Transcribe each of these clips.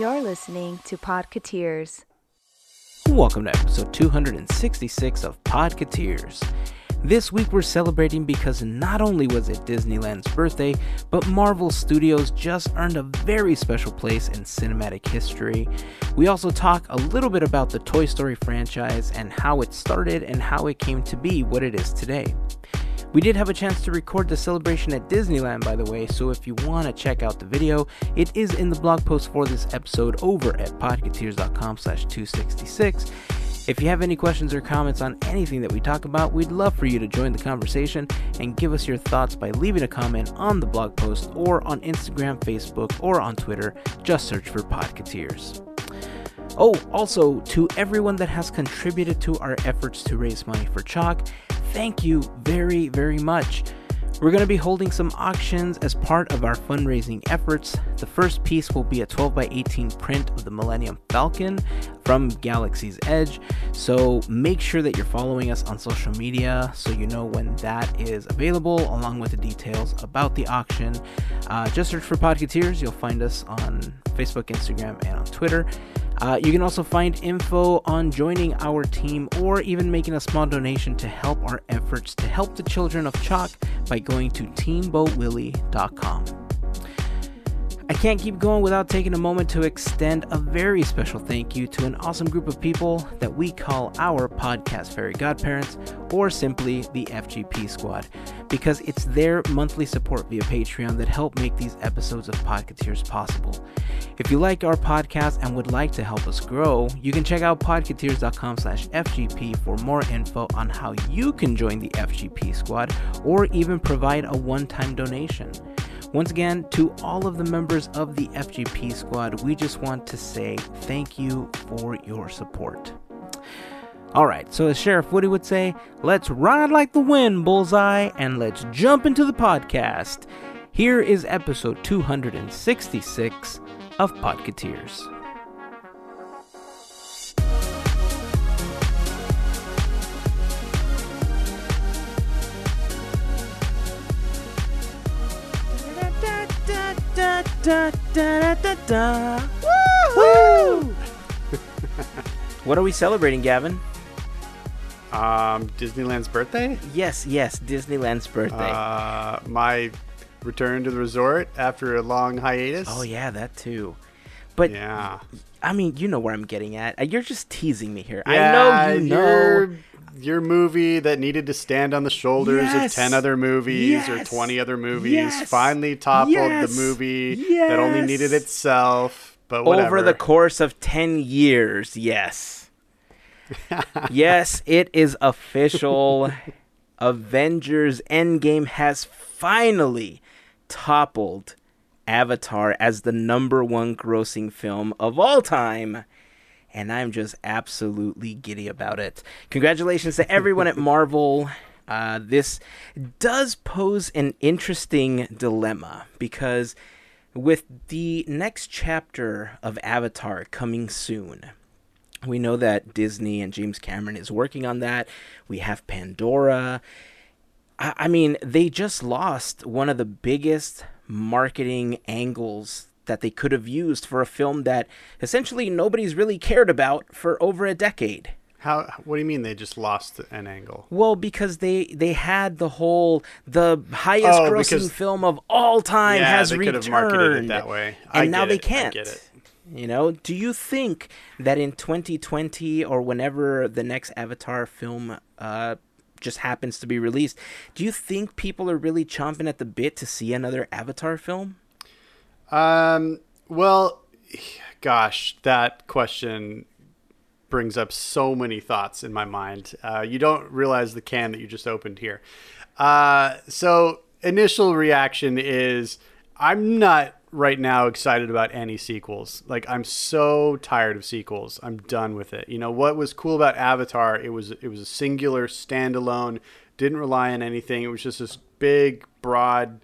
You're listening to Podcateers. Welcome to episode 266 of Podcateers. This week we're celebrating because not only was it Disneyland's birthday, but Marvel Studios just earned a very special place in cinematic history. We also talk a little bit about the Toy Story franchise and how it started and how it came to be what it is today. We did have a chance to record the celebration at Disneyland, by the way, so if you want to check out the video, it is in the blog post for this episode over at podcateers.com slash 266. If you have any questions or comments on anything that we talk about, we'd love for you to join the conversation and give us your thoughts by leaving a comment on the blog post or on Instagram, Facebook, or on Twitter. Just search for Podcateers. Oh, also, to everyone that has contributed to our efforts to raise money for CHOC, thank you very, very much. We're going to be holding some auctions as part of our fundraising efforts. The first piece will be a 12 by 18 print of the Millennium Falcon from Galaxy's Edge. So make sure that you're following us on social media so you know when that is available, along with the details about the auction. Uh, just search for Podcateers. You'll find us on Facebook, Instagram, and on Twitter. Uh, you can also find info on joining our team or even making a small donation to help our efforts to help the children of CHOC by going to teamboatwilly.com. I can't keep going without taking a moment to extend a very special thank you to an awesome group of people that we call our podcast fairy godparents, or simply the FGP squad, because it's their monthly support via Patreon that help make these episodes of Podcateers possible. If you like our podcast and would like to help us grow, you can check out podcateers.com slash FGP for more info on how you can join the FGP squad or even provide a one-time donation. Once again, to all of the members of the FGP squad, we just want to say thank you for your support. All right, so as Sheriff Woody would say, let's ride like the wind, Bullseye, and let's jump into the podcast. Here is episode 266 of Podcateers. Da, da, da, da, da. Woo! what are we celebrating, Gavin? Um, Disneyland's birthday. Yes, yes, Disneyland's birthday. Uh, my return to the resort after a long hiatus. oh yeah, that too. But yeah. I mean, you know where I'm getting at. Uh, You're just teasing me here. Yeah, I know you know. Your, your movie that needed to stand on the shoulders Yes. of 10 other movies or 20 other movies Yes. finally toppled Yes. the movie that only needed itself. But whatever. Over the course of 10 years, yes. yes, it is official. Avengers Endgame has finally toppled Avatar as the number one grossing film of all time. And I'm just absolutely giddy about it. Congratulations to everyone at Marvel. Uh, this does pose an interesting dilemma because with the next chapter of Avatar coming soon, we know that Disney and James Cameron is working on that. We have Pandora. I, I mean, they just lost one of the biggest marketing angles that they could have used for a film that essentially nobody's really cared about for over a decade. How? What do you mean they just lost an angle? Well, because they they had the whole the highest Oh, grossing film of all time Yeah, has they could have marketed it that way. I and now get they it, can't. get it. You know, do you think that in 2020 or whenever the next Avatar film uh, just happens to be released, do you think people are really chomping at the bit to see another Avatar film? Um. Well, gosh, that question brings up so many thoughts in my mind. Uh, you don't realize the can that you just opened here. Uh, so initial reaction is I'm not right now excited about any sequels. Like I'm so tired of sequels. I'm done with it. You know what was cool about Avatar? It was it was a singular standalone. Didn't rely on anything. It was just this big, broad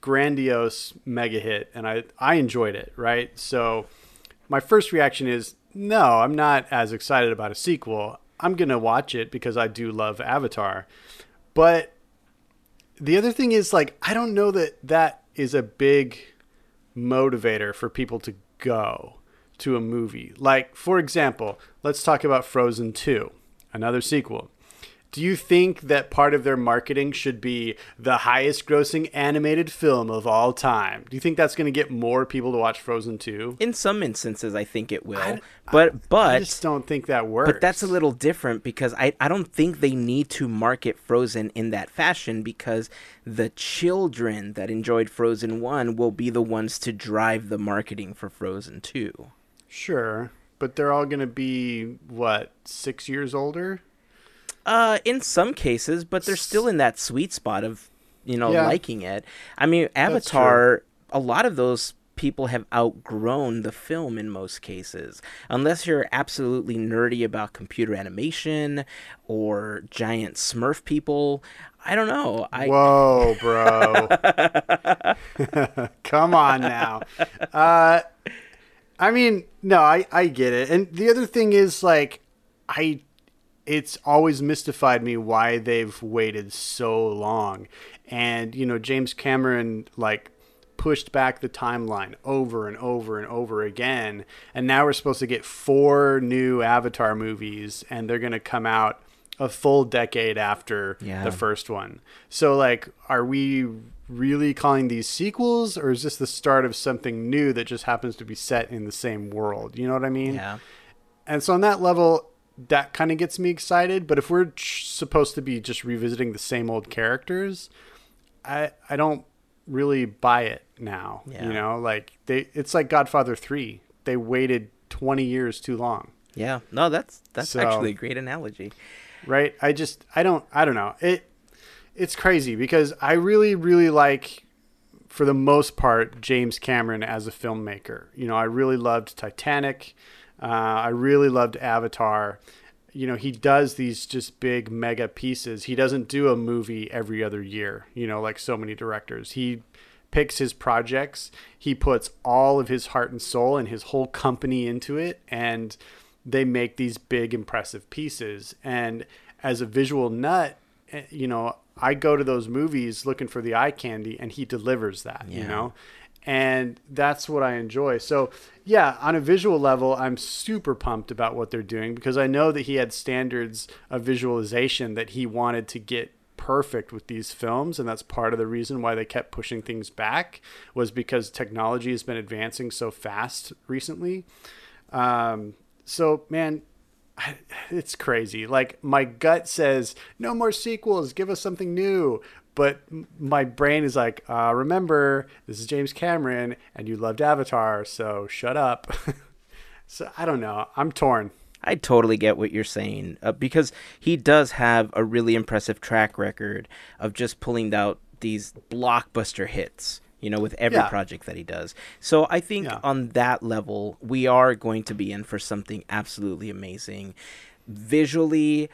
grandiose mega hit and I I enjoyed it, right? So my first reaction is no, I'm not as excited about a sequel. I'm to watch it because I do love Avatar. But the other thing is like I don't know that that is a big motivator for people to go. to a movie. Like, for example, let's talk about Frozen 2, another sequel. Do you think that part of their marketing should be the highest grossing animated film of all time? Do you think that's going to get more people to watch Frozen 2? In some instances, I think it will. I- but but I just don't think that works. But that's a little different because I, I don't think they need to market Frozen in that fashion because the children that enjoyed Frozen 1 will be the ones to drive the marketing for Frozen 2. Sure, but they're all going to be what, 6 years older? Uh, in some cases, but they're still in that sweet spot of, you know, Yeah. liking it. I mean, Avatar, a lot of those people have outgrown the film in most cases. Unless you're absolutely nerdy about computer animation or giant smurf people. I don't know. I Whoa, bro. Come on now. Uh, I mean, no, I, I get it. And the other thing is, like, I. It's always mystified me why they've waited so long. And, you know, James Cameron, like, pushed back the timeline over and over and over again. And now we're supposed to get four new Avatar movies, and they're going to come out a full decade after Yeah. the first one. So, like, are we really calling these sequels, or is this the start of something new that just happens to be set in the same world? You know what I mean? yeah. And so, on that level, that kind of gets me excited. But if we're ch- supposed to be just revisiting the same old characters, I I don't really buy it now. Yeah. You know, like they, it's like Godfather Three. They waited twenty years too long. Yeah. No, that's that's So- actually a great analogy. right i just i don't i don't know it it's crazy because i really really like for the most part james cameron as a filmmaker you know i really loved titanic uh, i really loved avatar. You know he does these just big mega pieces. He doesn't do a movie every other year you know like so many directors. He picks his projects. He puts all of his heart and soul and his whole company into it and they make these big impressive pieces. And as a visual nut eh, you know i go to those movies looking for the eye candy and he delivers that you know and that's what i enjoy so yeah on a visual level i'm super pumped about what they're doing because i know that he had standards of visualization that he wanted to get perfect with these films and that's part of the reason why they kept pushing things back was because technology has been advancing so fast recently um, so man, it's crazy. Like my gut says, no more sequels. Give us something new. But my brain is like, uh, remember, this is James Cameron, and you loved Avatar, so shut up. so I don't know. I'm torn. I totally get what you're saying uh, because he does have a really impressive track record of just pulling out these blockbuster hits, you know, with every Yeah. project that he does. So I think Yeah. on that level, we are going to be in for something absolutely amazing. Visually,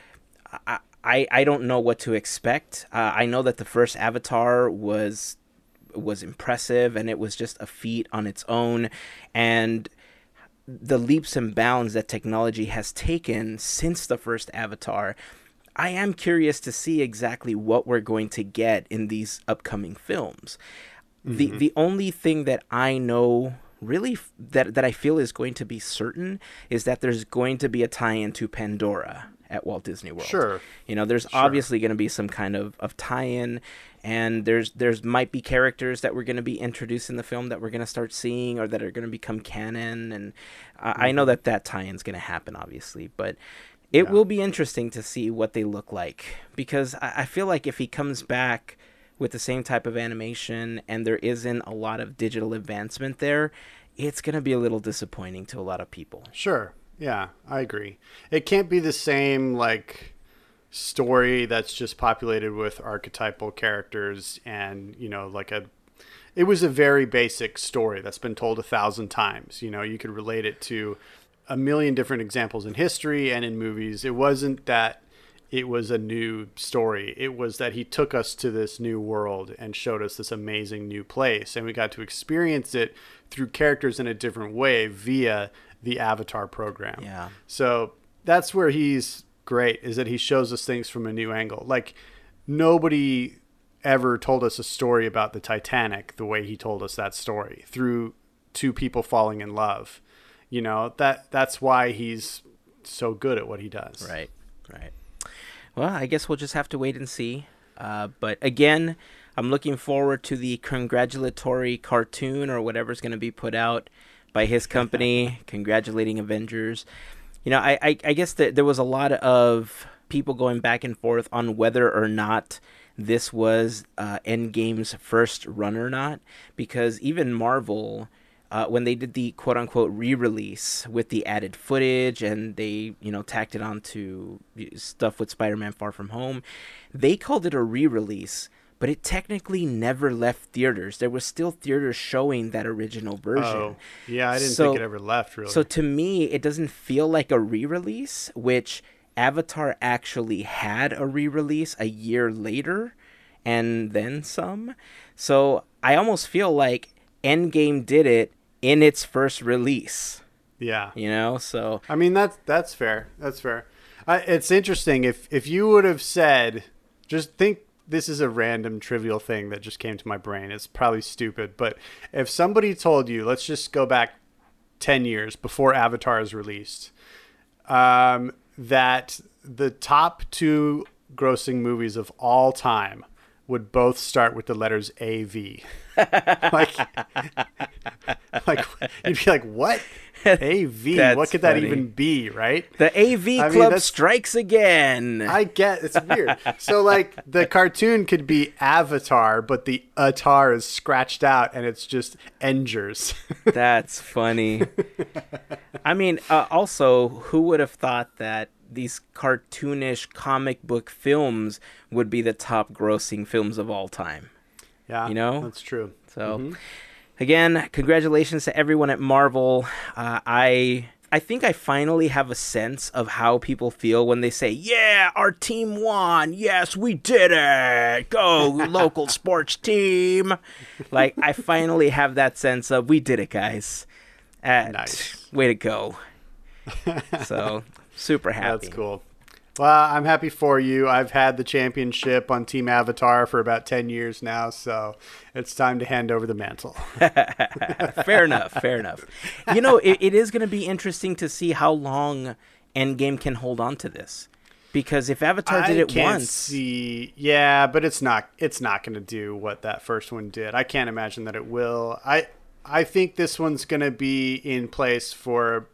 I, I, I don't know what to expect. Uh, I know that the first Avatar was was impressive and it was just a feat on its own and the leaps and bounds that technology has taken since the first Avatar, I am curious to see exactly what we're going to get in these upcoming films. The the only thing that I know really f- that that I feel is going to be certain is that there's going to be a tie-in to Pandora at Walt Disney World. Sure. You know, there's obviously going to be some kind of, of tie-in, and there's there's might be characters that we're going to be introduced in the film that we're going to start seeing or that are going to become canon, and I I know mm-hmm. that that tie-in's going to happen, obviously, but it will be interesting to see what they look like because I, I feel like if he comes back with the same type of animation and there isn't a lot of digital advancement there, it's going to be a little disappointing to a lot of people. Sure. Yeah, I agree. It can't be the same like story that's just populated with archetypal characters and, you know, like a it was a very basic story that's been told a thousand times. You know, you could relate it to a million different examples in history and in movies. It wasn't that it was a new story. It was that he took us to this new world and showed us this amazing new place. And we got to experience it through characters in a different way via the Avatar program. Yeah. So that's where he's great, is that he shows us things from a new angle. Like nobody ever told us a story about the Titanic the way he told us that story through two people falling in love. You know that that's why he's so good at what he does. Right, right. Well, I guess we'll just have to wait and see. Uh, but again, I'm looking forward to the congratulatory cartoon or whatever's going to be put out by his company, congratulating Avengers. You know, I, I, I guess that there was a lot of people going back and forth on whether or not this was uh, Endgame's first run or not, because even Marvel uh, when they did the quote unquote re-release with the added footage and they you know tacked it onto stuff with Spider-Man Far From Home, they called it a re-release, but it technically never left theaters. There was still theaters showing that original version. Oh, yeah, I didn't so, think it ever left really. So to me, it doesn't feel like a re-release, which Avatar actually had a re-release a year later and then some. So I almost feel like Endgame did it in its first release. Yeah. You know, so I mean that's that's fair. That's fair. Uh, it's interesting if if you would have said just think this is a random trivial thing that just came to my brain. It's probably stupid, but if somebody told you, let's just go back 10 years before Avatar is released, um, that the top two grossing movies of all time would both start with the letters AV. like, like you'd be like, what? AV? what could that even be, right? The AV I Club mean, strikes again. I get it's weird. so like the cartoon could be Avatar, but the atar is scratched out and it's just Engers. that's funny. I mean, uh, also, who would have thought that these cartoonish comic book films would be the top grossing films of all time. Yeah, you know that's true. So, mm-hmm. Again, congratulations to everyone at Marvel. Uh, I I think I finally have a sense of how people feel when they say, "Yeah, our team won. Yes, we did it. Go local sports team." Like I finally have that sense of we did it, guys. And nice. Way to go. so Super happy. That's cool. Well, I'm happy for you. I've had the championship on Team Avatar for about 10 years now, so it's time to hand over the mantle. fair enough. Fair enough. You know, it, it is going to be interesting to see how long Endgame can hold on to this. Because if Avatar did it once, see, yeah, but it's not it's not going to do what that first one did. I can't imagine that it will. I I think this one's going to be in place for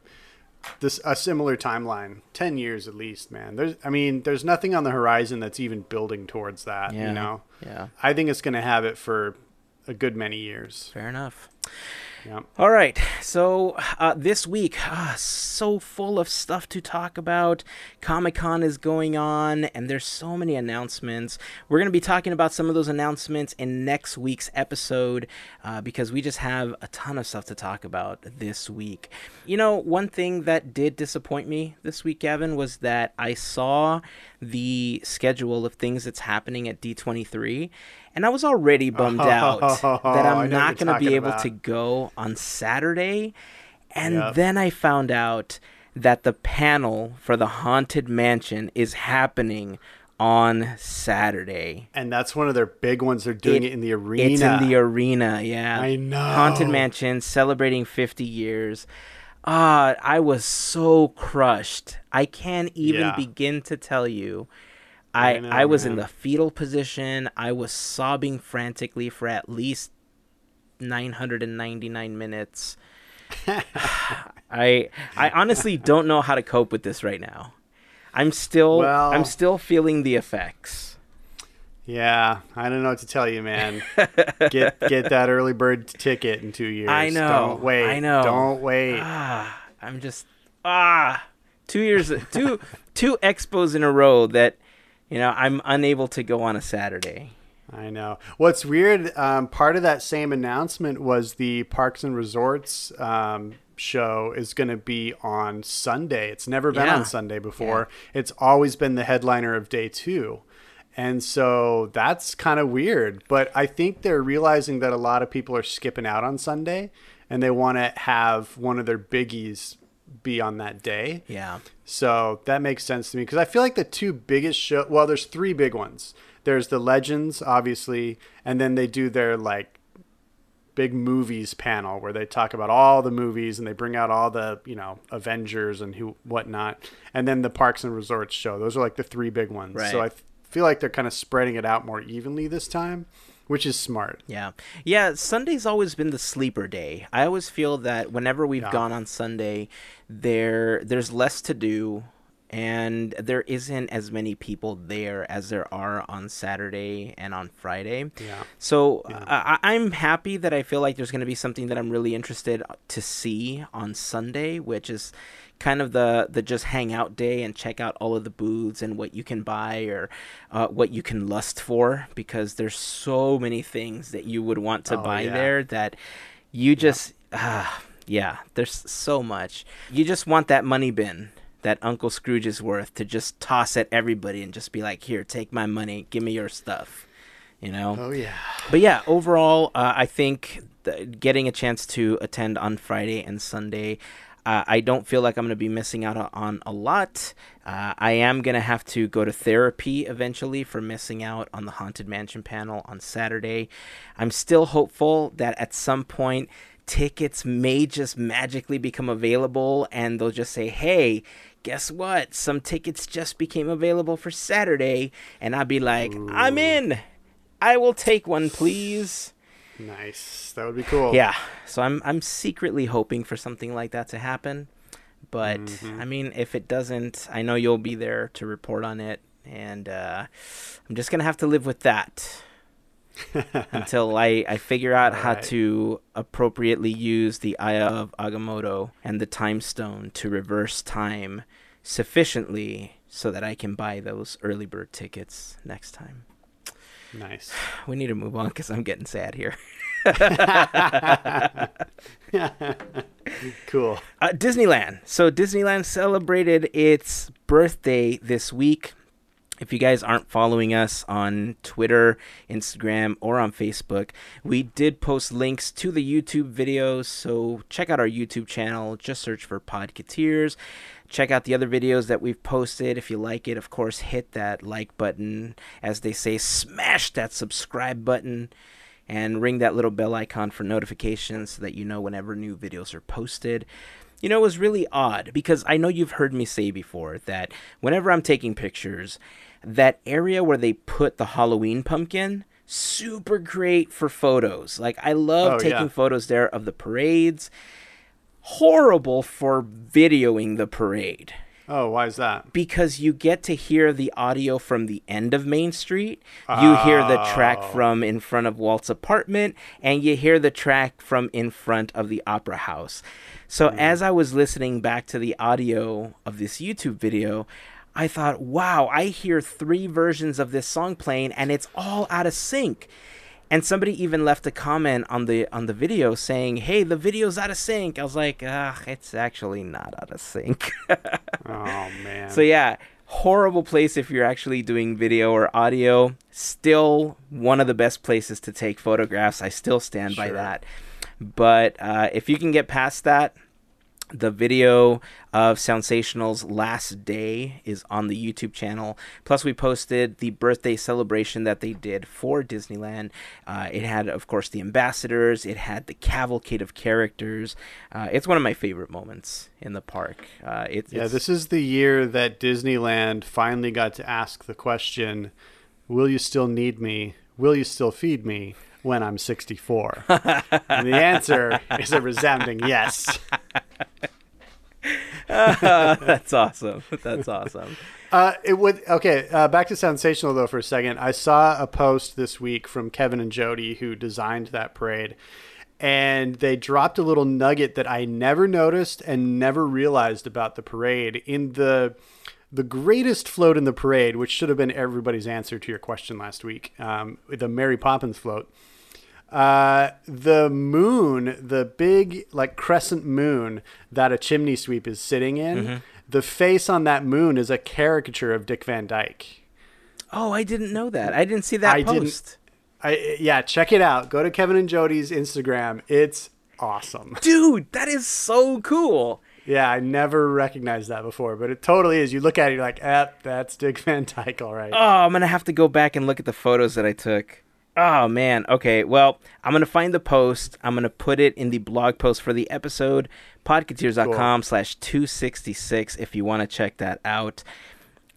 this a similar timeline 10 years at least man. There's i mean there's nothing on the horizon that's even building towards that yeah, you know? yeah. I think it's going to have it for a good many years. Fair enough All right. So uh, this week, uh, so full of stuff to talk about. Comic Con is going on, and there's so many announcements. We're going to be talking about some of those announcements in next week's episode uh, because we just have a ton of stuff to talk about this week. You know, one thing that did disappoint me this week, Gavin, was that I saw the schedule of things that's happening at D23 and I was already bummed out that I'm not going to be able about. to go on Saturday. And yep. then I found out that the panel for the Haunted Mansion is happening on Saturday. And that's one of their big ones. They're doing it, it in the arena. It's in the arena, yeah. I know. Haunted Mansion celebrating 50 years. Ah, uh, I was so crushed. I can't even yeah. begin to tell you I I, know, I was man. in the fetal position. I was sobbing frantically for at least 999 minutes. I I honestly don't know how to cope with this right now. I'm still well, I'm still feeling the effects. Yeah, I don't know what to tell you, man. get get that early bird ticket in two years. I know. Don't wait. I know. Don't wait. Ah, I'm just ah two years two two expos in a row that you know, I'm unable to go on a Saturday. I know. What's weird, um, part of that same announcement was the Parks and Resorts um, show is going to be on Sunday. It's never been yeah. on Sunday before. Yeah. It's always been the headliner of day two. And so that's kind of weird. But I think they're realizing that a lot of people are skipping out on Sunday and they want to have one of their biggies be on that day. Yeah. So that makes sense to me because I feel like the two biggest show. Well, there's three big ones. There's the Legends, obviously, and then they do their like big movies panel where they talk about all the movies and they bring out all the you know Avengers and who whatnot, and then the Parks and Resorts show. Those are like the three big ones. Right. So I feel like they're kind of spreading it out more evenly this time, which is smart. Yeah. Yeah, Sunday's always been the sleeper day. I always feel that whenever we've Yeah. gone on Sunday, there there's less to do and there isn't as many people there as there are on Saturday and on Friday. Yeah. So I, I- I'm happy that I feel like there's going to be something that I'm really interested to see on Sunday, which is kind of the the just hang out day and check out all of the booths and what you can buy or uh, what you can lust for because there's so many things that you would want to Oh, buy yeah. there that you just ah yeah there's so much you just want that money bin that uncle scrooge is worth to just toss at everybody and just be like here take my money give me your stuff you know Oh yeah. but yeah, overall, uh, I think th- getting a chance to attend on Friday and Sunday, uh, I don't feel like I'm going to be missing out on a lot. Uh, I am going to have to go to therapy eventually for missing out on the Haunted Mansion panel on Saturday. I'm still hopeful that at some point, tickets may just magically become available and they'll just say, hey, guess what? Some tickets just became available for Saturday. And I'll be like, I'm in. I will take one, please. Nice. That would be cool. Yeah. So I'm I'm secretly hoping for something like that to happen. But I mean, if it doesn't, I know you'll be there to report on it, and uh, I'm just gonna have to live with that until I I figure out how Alright. to appropriately use the Eye of Agamotto and the Time Stone to reverse time sufficiently so that I can buy those early bird tickets next time. Nice. We need to move on because I'm getting sad here. Cool. Uh, Disneyland. So Disneyland celebrated its birthday this week. If you guys aren't following us on Twitter, Instagram, or on Facebook, we did post links to the YouTube videos. So check out our YouTube channel. Just search for Podcateers. Check out the other videos that we've posted. If you like it, of course, hit that like button. As they say, smash that subscribe button and ring that little bell icon for notifications so that you know whenever new videos are posted. You know, it was really odd because I know you've heard me say before that whenever I'm taking pictures, that area where they put the Halloween pumpkin, super great for photos. Like, I love Oh, taking yeah. photos there of the parades. Horrible for videoing the parade Oh, why is that? because you get to hear the audio from the end of Main Street. You hear the track Oh. from in front of Walt's apartment, and you hear the track from in front of the Opera House. So hmm. as I was listening back to the audio of this YouTube video, I thought, wow, I hear three versions of this song playing, and it's all out of sync. And somebody even left a comment on the on the video saying, "Hey, the video's out of sync." I was like, "Ugh, it's actually not out of sync." Oh man. So yeah, horrible place if you're actually doing video or audio. Still one of the best places to take photographs. I still stand by Sure. that. But uh, if you can get past that, the video of Soundsational's last day is on the YouTube channel. Plus, we posted the birthday celebration that they did for Disneyland. Uh, it had, of course, the ambassadors. It had the cavalcade of characters. Uh, it's one of my favorite moments in the park. Uh, it, yeah, this is the year that Disneyland finally got to ask the question, "Will you still need me? Will you still feed me when I'm 64?" and the answer is a resounding yes. That's awesome. That's awesome. Uh, it would okay. Uh, back to Soundsational though for a second. I saw a post this week from Kevin and Jody who designed that parade, and they dropped a little nugget that I never noticed and never realized about the parade in the the greatest float in the parade, which should have been everybody's answer to your question last week. Um, the Mary Poppins float. Uh, the moon, the big like crescent moon that a chimney sweep is sitting in, the face on that moon is a caricature of Dick Van Dyke. Oh, I didn't know that. I didn't see that I didn't- post. I yeah, check it out. Go to Kevin and Jody's Instagram. It's awesome. Dude, that is so cool. Yeah, I never recognized that before, but it totally is. You look at it, you're like, eh, that's Dick Van Dyke, all right. Oh, I'm gonna have to go back and look at the photos that I took. Oh man. Okay. Well, I'm gonna find the post. I'm gonna put it in the blog post for the episode. Podcateers.com slash two sixty six if you want to check that out.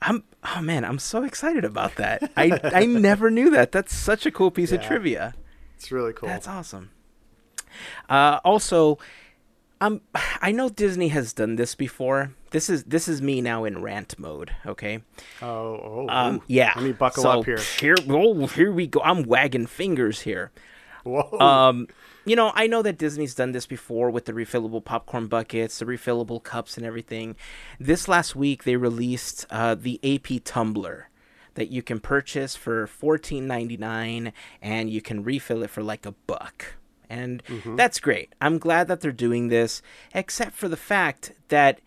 I'm oh man, I'm so excited about that. I I never knew that. That's such a cool piece of trivia. It's really cool. That's awesome. Uh, also, um, I know Disney has done this before. This is this is me now in rant mode. Okay. oh, oh, Um, ooh. yeah. Let me buckle so up here. Here, oh, here we go. I'm wagging fingers here. Whoa. Um, you know, I know that Disney's done this before with the refillable popcorn buckets, the refillable cups, and everything. This last week, they released uh, the AP tumbler that you can purchase for fourteen ninety nine, and you can refill it for like a buck. And mm-hmm. that's great. I'm glad that they're doing this, except for the fact that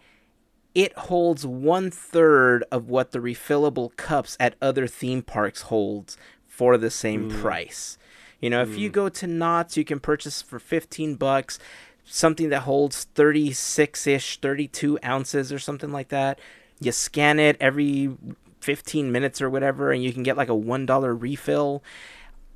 it holds one third of what the refillable cups at other theme parks holds for the same mm. price. You know, if you mm. go to Knott's, you can purchase for 15 bucks something that holds 36 ish, 32 ounces or something like that. You scan it every 15 minutes or whatever, and you can get like a $1 refill.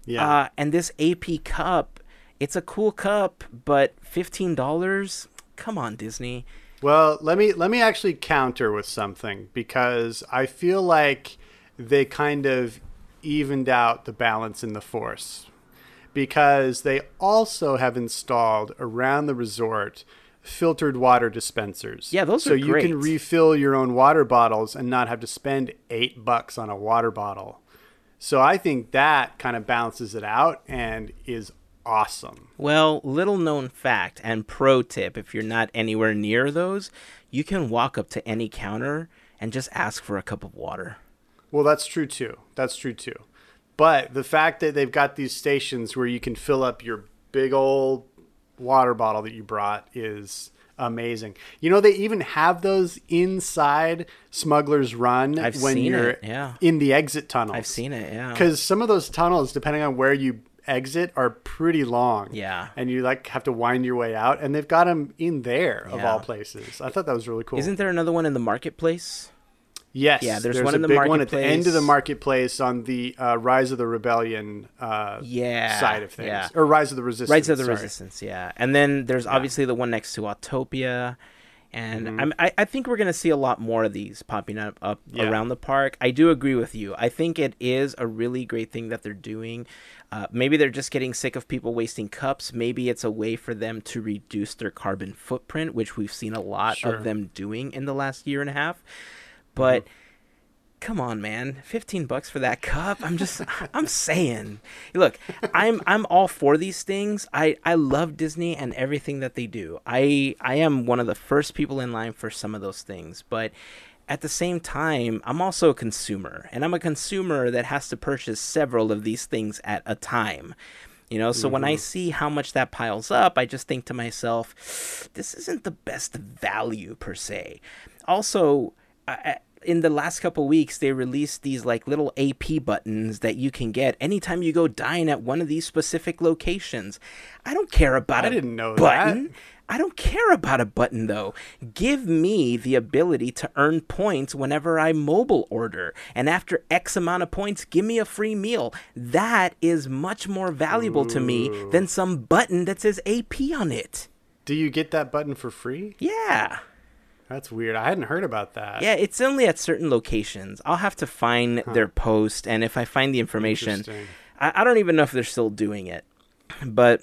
yeah. Uh, and this AP cup, it's a cool cup, but $15? Come on, Disney. Well, let me let me actually counter with something because I feel like they kind of evened out the balance in the force because they also have installed around the resort filtered water dispensers. Yeah, those so are So you can refill your own water bottles and not have to spend 8 bucks on a water bottle. So I think that kind of balances it out and is awesome. Well, little known fact and pro tip if you're not anywhere near those, you can walk up to any counter and just ask for a cup of water. Well, that's true too. That's true too. But the fact that they've got these stations where you can fill up your big old water bottle that you brought is amazing. You know, they even have those inside Smuggler's Run I've when seen you're it, yeah. in the exit tunnels. I've seen it, yeah. Because some of those tunnels, depending on where you exit, are pretty long. Yeah. And you like have to wind your way out, and they've got them in there of all places. I thought that was really cool. Isn't there another one in the marketplace? Yes, Yeah, there's one a in the big one at the end of the marketplace. on the uh, Rise of the Rebellion uh, Yeah, side of things, yeah. or Rise of the Resistance. Rise of the sorry. Resistance, yeah. And then there's obviously the one next to Autopia. And Mm-hmm. I'm, I, I think we're going to see a lot more of these popping up, up Yeah. around the park. I do agree with you. I think it is a really great thing that they're doing. Uh, maybe they're just getting sick of people wasting cups. Maybe it's a way for them to reduce their carbon footprint, which we've seen a lot Sure. of them doing in the last year and a half. But Mm-hmm. come on man 15 bucks for that cup i'm just i'm saying look i'm i'm all for these things i i love disney and everything that they do i i am one of the first people in line for some of those things but at the same time i'm also a consumer and i'm a consumer that has to purchase several of these things at a time you know, so when I mm-hmm. see how much that piles up, I just think to myself, this isn't the best value per se. Also, I, in the last couple weeks, they released these like little AP buttons that you can get anytime you go dine at one of these specific locations. I don't care about I a didn't know button. that. I don't care about a button though. Give me the ability to earn points whenever I mobile order. And after X amount of points, give me a free meal. That is much more valuable to me than some button that says AP on it. Do you get that button for free? Yeah. That's weird. I hadn't heard about that. Yeah, it's only at certain locations. I'll have to find their post, and if I find the information, I, I don't even know if they're still doing it. But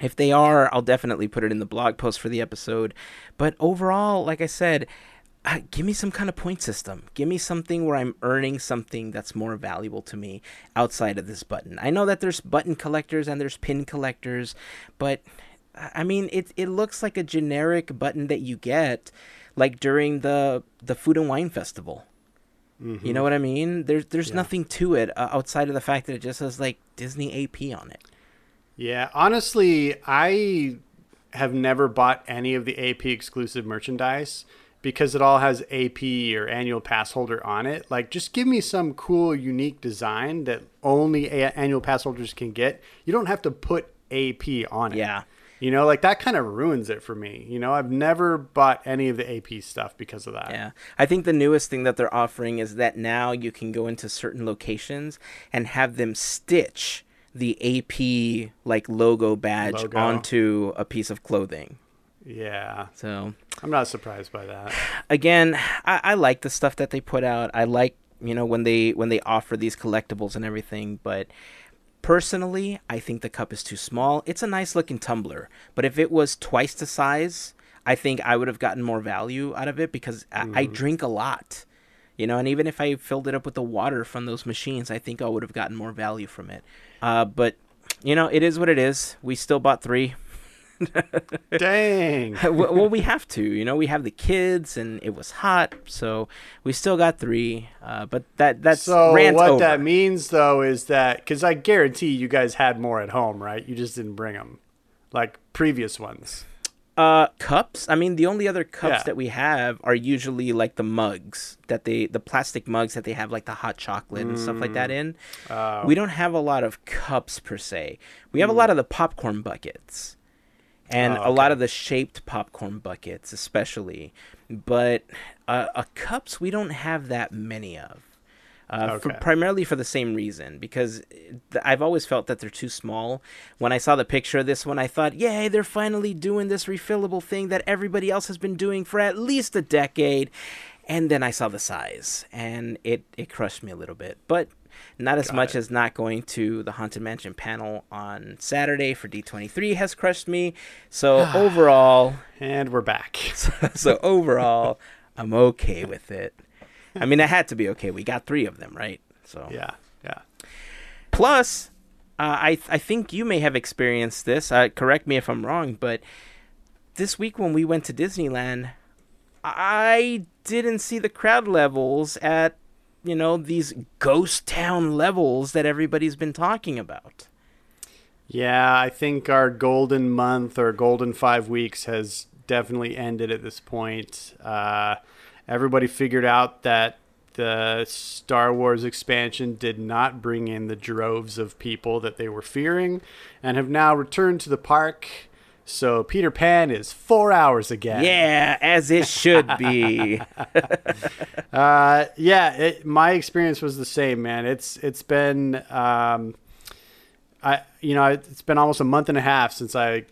if they are, I'll definitely put it in the blog post for the episode. But overall, like I said, uh, give me some kind of point system. Give me something where I'm earning something that's more valuable to me outside of this button. I know that there's button collectors and there's pin collectors, but I I mean, it it looks like a generic button that you get like during the the food and wine festival. You know what I mean? There's there's nothing to it uh, outside of the fact that it just says like Disney AP on it. Yeah, honestly, I have never bought any of the AP exclusive merchandise because it all has AP or annual pass holder on it. Like, just give me some cool, unique design that only a- annual pass holders can get. You don't have to put AP on it. Yeah. You know, like that kind of ruins it for me. You know, I've never bought any of the AP stuff because of that. Yeah. I think the newest thing that they're offering is that now you can go into certain locations and have them stitch the AP like logo badge Logo. onto a piece of clothing. Yeah, So I'm not surprised by that. again, I, I like the stuff that they put out. I like you know when they when they offer these collectibles and everything, but personally, I think the cup is too small. It's a nice looking tumbler, but if it was twice the size, I think I would have gotten more value out of it because I, I drink a lot. You know, and even if I filled it up with the water from those machines, I think I would have gotten more value from it. Uh, but you know, it is what it is. We still bought three. Dang. well, we have to. You know, we have the kids, and it was hot, so we still got three. Uh, but that that's So what over. that means though is that because I guarantee you guys had more at home, right? You just didn't bring them, like previous ones. Uh, cups. I mean, the only other cups Yeah. that we have are usually like the mugs that they, the plastic mugs that they have like the hot chocolate and stuff like that in. Uh, we don't have a lot of cups per se. We have a lot of the popcorn buckets, and Oh, a lot of the shaped popcorn buckets, especially. But uh, uh, cups, we don't have that many of. Uh, for, primarily for the same reason, because th- I've always felt that they're too small. When I saw the picture of this one, I thought, yay, they're finally doing this refillable thing that everybody else has been doing for at least a decade. And then I saw the size, and it, it crushed me a little bit. But not as Got much it. as not going to the Haunted Mansion panel on Saturday for D23 has crushed me. So overall, and we're back. so overall, I'm okay with it. I mean, I had to be okay. We got three of them, right? So Yeah, yeah. Plus, uh, I I think you may have experienced this. Uh, correct me if I'm wrong, but this week when we went to Disneyland, I didn't see the crowd levels at you know these ghost town levels that everybody's been talking about. Yeah, I think our golden month or golden five weeks has definitely ended at this point. Uh, everybody figured out that the Star Wars expansion did not bring in the droves of people that they were fearing and have now returned to the park. So Peter Pan is four hours again. Yeah, as it should be. Uh, yeah, it, my experience was the same, man. It's it's been um, I you know it's been almost a month and a half since I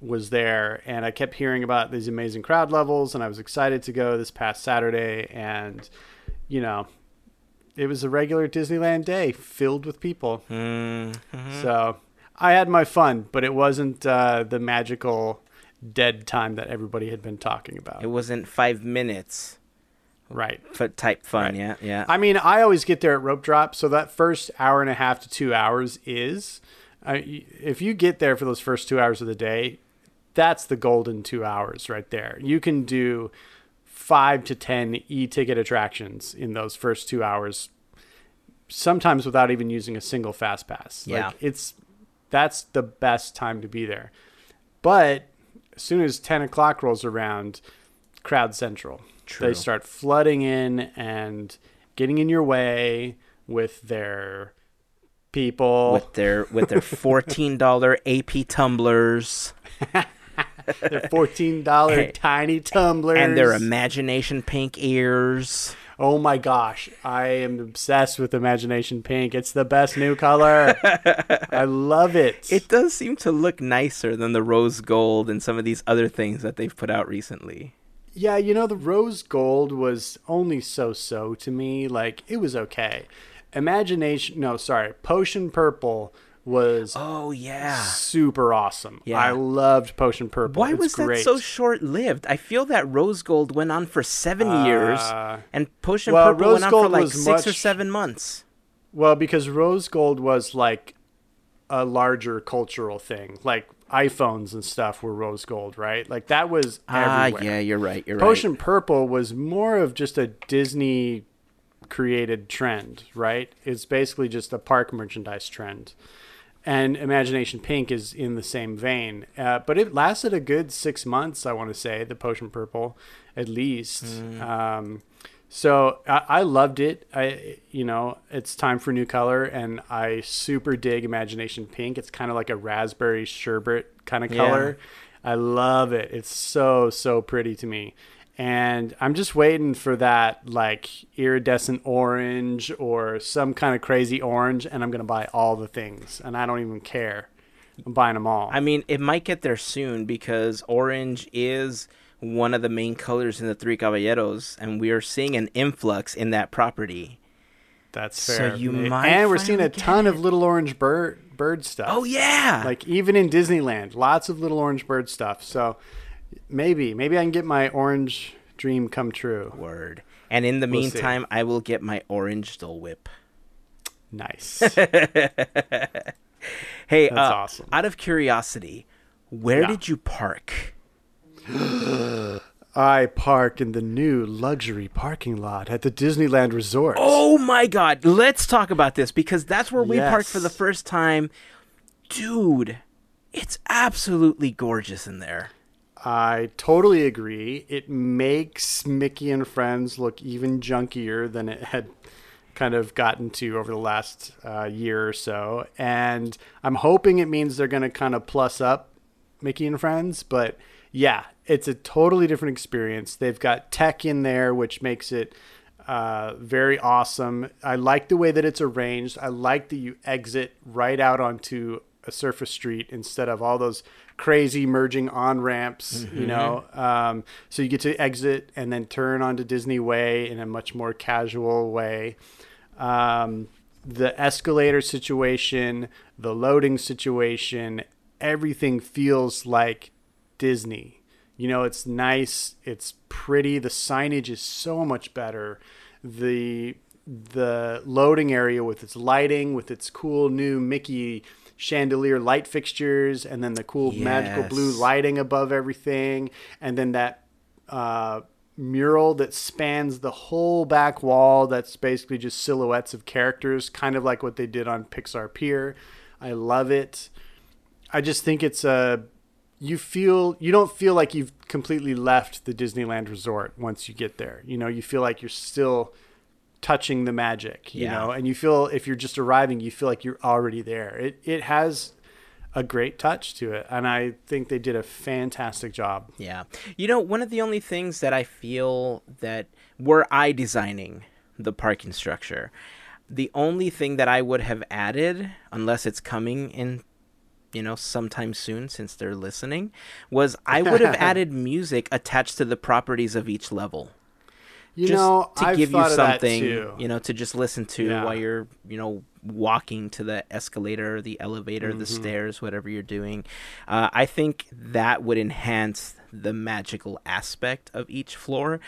was there, and I kept hearing about these amazing crowd levels, and I was excited to go this past Saturday, and you know, it was a regular Disneyland day filled with people. Mm, So I had my fun, but it wasn't uh, the magical dead time that everybody had been talking about. it wasn't five minutes right. f- type fun. Right. Yeah, yeah. I mean, I always get there at rope drop, so that first hour and a half to two hours is. I if you get there for those first two hours of the day, that's the golden two hours right there. You can do five to ten e-ticket attractions in those first two hours, sometimes without even using a single fast pass. Yeah. Like it's that's the best time to be there. But as soon as ten o'clock rolls around, crowd central. True. They start flooding in and getting in your way with their people, with their with their fourteen dollar AP tumblers their fourteen dollar tiny tumblers, and their imagination pink ears. Oh my gosh, I am obsessed with Imagination Pink. It's the best new color. I love it. It does seem to look nicer than the rose gold and some of these other things that they've put out recently. Yeah, you know, the rose gold was only so so to me. Like, it was okay. Imagination, no, sorry, potion purple was Oh yeah. super awesome. Yeah. I loved potion purple. Why It's was that so short lived? I feel that rose gold went on for seven years, Uh, and potion well, purple rose went on for like six or seven months. Well, because rose gold was like a larger cultural thing. Like iPhones and stuff were rose gold, right? Like that was Ah, everywhere. yeah, you're right. You're Potion purple was more of just a Disney created trend, right? It's basically just a park merchandise trend. And Imagination Pink is in the same vein. Uh, but it lasted a good six months, I want to say, the Potion Purple, at least. Um, so I, I loved it. I, you know, it's time for new color, and I super dig Imagination Pink. It's kind of like a raspberry sherbet kind of Yeah. color. I love it. It's so so pretty to me. And I'm just waiting for that like iridescent orange or some kind of crazy orange, and I'm gonna buy all the things, and I don't even care. I'm buying them all. I mean, it might get there soon because orange is one of the main colors in the Three Caballeros, and we are seeing an influx in that property. That's So fair. you And- might and we're seeing a ton of little orange bird bird stuff. Oh yeah, like even in Disneyland, lots of little orange bird stuff. So maybe, maybe I can get my orange dream come true. word. And in the We'll see. meantime, I will get my orange Dole Whip. Nice. Hey, That's uh, awesome. out of curiosity, where Yeah. did you park? I park in the new luxury parking lot at the Disneyland Resort. Oh my god, let's talk about this because that's where we parked for the first time. Dude, it's absolutely gorgeous in there. I totally agree. It makes Mickey and Friends look even junkier than it had kind of gotten to over the last uh, year or so. And I'm hoping it means they're going to kind of plus up Mickey and Friends. But yeah, it's a totally different experience. They've got tech in there, which makes it uh, very awesome. I like the way that it's arranged. I like that you exit right out onto a surface street instead of all those crazy merging on ramps, you know. Um, so you get to exit and then turn onto Disney Way in a much more casual way. Um, the escalator situation, the loading situation, everything feels like Disney. You know, it's nice, it's pretty, the signage is so much better. The the loading area with its lighting, with its cool new Mickey chandelier light fixtures, and then the cool magical blue lighting above everything, and then that uh, mural that spans the whole back wall. That's basically just silhouettes of characters, kind of like what they did on Pixar Pier. I love it. I just think it's a you feel you don't feel like you've completely left the Disneyland resort once you get there. You know, you feel like you're still touching the magic, you Yeah. know, and you feel if you're just arriving, you feel like you're already there. It it has a great touch to it, and I think they did a fantastic job. Yeah. You know, one of the only things that I feel that were I designing the parking structure, the only thing that I would have added, unless it's coming in, you know, sometime soon since they're listening, was I would have added music attached to the properties of each level. You just know, to I've give you thought of that something, you know, to just listen to Yeah. while you're, you know, walking to the escalator, the elevator, the Mm-hmm. stairs, whatever you're doing. Uh, I think that would enhance the magical aspect of each floor.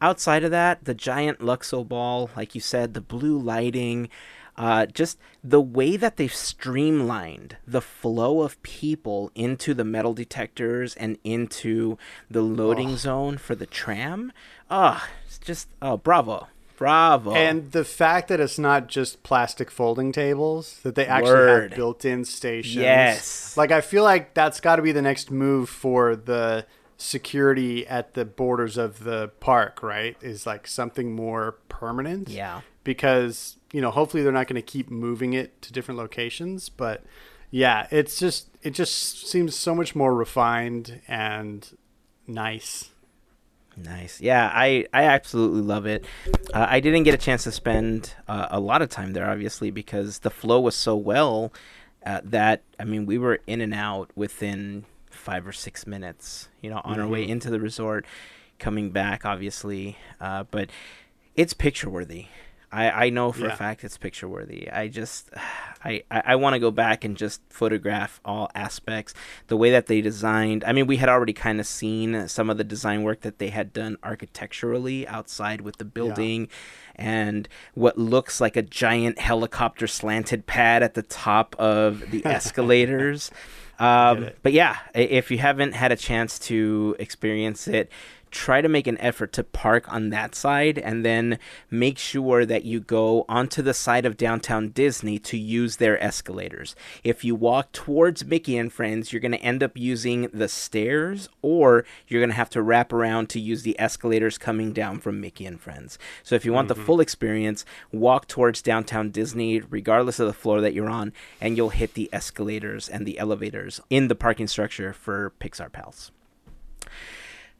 Outside of that, the giant Luxo ball, like you said, the blue lighting, uh, just the way that they've streamlined the flow of people into the metal detectors and into the loading zone for the tram. Ah, it's just oh, bravo, bravo. And the fact that it's not just plastic folding tables, that they actually Word. have built-in stations. Yes. Like I feel like that's got to be the next move for the security at the borders of the park, right? Is like something more permanent. yeah, Because, you know, hopefully they're not going to keep moving it to different locations, but yeah, it's just it just seems so much more refined and nice. Nice. Yeah, I, I absolutely love it. Uh, I didn't get a chance to spend uh, a lot of time there, obviously, because the flow was so well uh, that, I mean, we were in and out within five or six minutes, you know, on our way into the resort, coming back, obviously. Uh, but it's picture worthy. I, I know for Yeah. a fact it's picture worthy. I just I, I, I want to go back and just photograph all aspects. The way that they designed I mean we had already kind of seen some of the design work that they had done architecturally outside with the building and what looks like a giant helicopter slanted pad at the top of the escalators. Um, but yeah, if you haven't had a chance to experience it, try to make an effort to park on that side and then make sure that you go onto the side of downtown Disney to use their escalators. If you walk towards Mickey and Friends, you're going to end up using the stairs or you're going to have to wrap around to use the escalators coming down from Mickey and Friends. So if you want the mm-hmm. full experience, walk towards downtown Disney regardless of the floor that you're on and you'll hit the escalators and the elevators in the parking structure for Pixar Pals.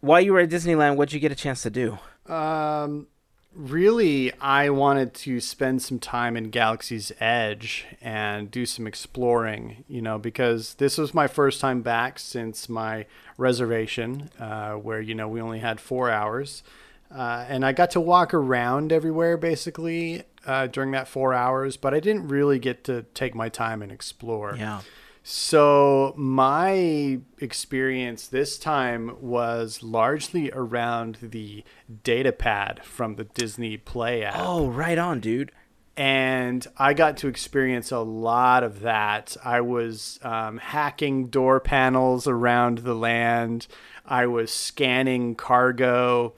While you were at Disneyland, what'd you get a chance to do? Um, really, I wanted to spend some time in Galaxy's Edge and do some exploring, you know, because this was my first time back since my reservation, uh, where, you know, we only had four hours. Uh, and I got to walk around everywhere basically uh, during that four hours, but I didn't really get to take my time and explore. Yeah. So my experience this time was largely around the data pad from the Disney Play app. Oh, right on, dude. And I got to experience a lot of that. I was um, hacking door panels around the land. I was scanning cargo.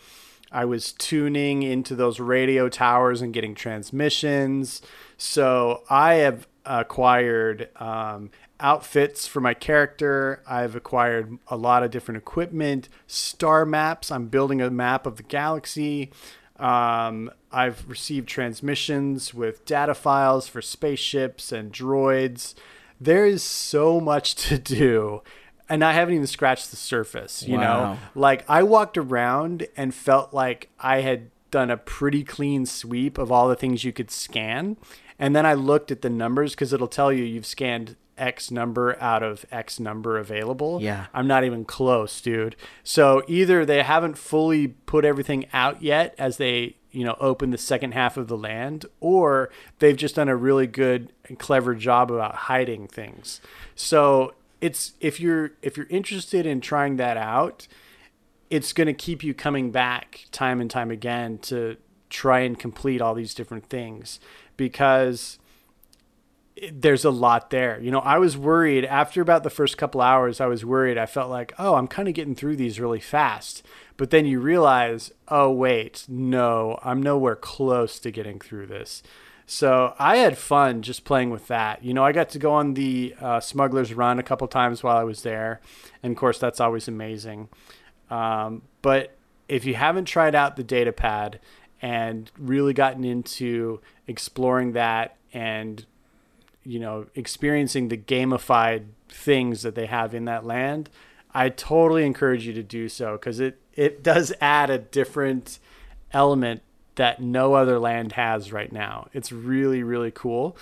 I was tuning into those radio towers and getting transmissions. So I have acquired um, outfits for my character. I've acquired a lot of different equipment, star maps. I'm building a map of the galaxy. Um, I've received transmissions with data files for spaceships and droids. There is so much to do. And I haven't even scratched the surface, you Wow. know? Like, I walked around and felt like I had done a pretty clean sweep of all the things you could scan. And then I looked at the numbers because it'll tell you you've scanned X number out of X number available. Yeah. I'm not even close, dude. So either they haven't fully put everything out yet as they, you know, open the second half of the land, or they've just done a really good and clever job about hiding things. So it's if you're if you're interested in trying that out, it's going to keep you coming back time and time again to try and complete all these different things because there's a lot there. You know, I was worried after about the first couple hours, I was worried. I felt like, oh, I'm kind of getting through these really fast. But then you realize, oh, wait, no, I'm nowhere close to getting through this. So I had fun just playing with that. You know, I got to go on the uh, Smuggler's Run a couple times while I was there. And of course, that's always amazing. Um, but if you haven't tried out the data pad and really gotten into exploring that and you know experiencing the gamified things that they have in that land i totally encourage you to do so because it it does add a different element that no other land has right now. It's really really cool.